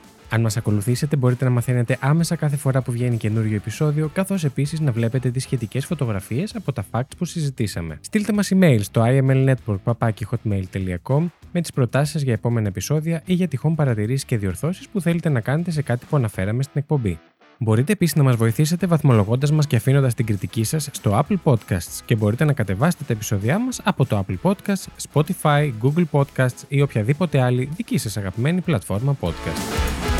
Αν μας ακολουθήσετε μπορείτε να μαθαίνετε άμεσα κάθε φορά που βγαίνει καινούριο επεισόδιο, καθώς επίσης να βλέπετε τις σχετικές φωτογραφίες από τα facts που συζητήσαμε. Στείλτε μας email στο imlnetwork.hotmail.com με τις προτάσεις σας για επόμενα επεισόδια ή για τυχόν παρατηρήσεις και διορθώσεις που θέλετε να κάνετε σε κάτι που αναφέραμε στην εκπομπή. Μπορείτε επίσης να μας βοηθήσετε βαθμολογώντας μας και αφήνοντας την κριτική σας στο Apple Podcasts και μπορείτε να κατεβάσετε τα επεισόδια μας από το Apple Podcasts, Spotify, Google Podcasts ή οποιαδήποτε άλλη δική σας αγαπημένη πλατφόρμα podcast.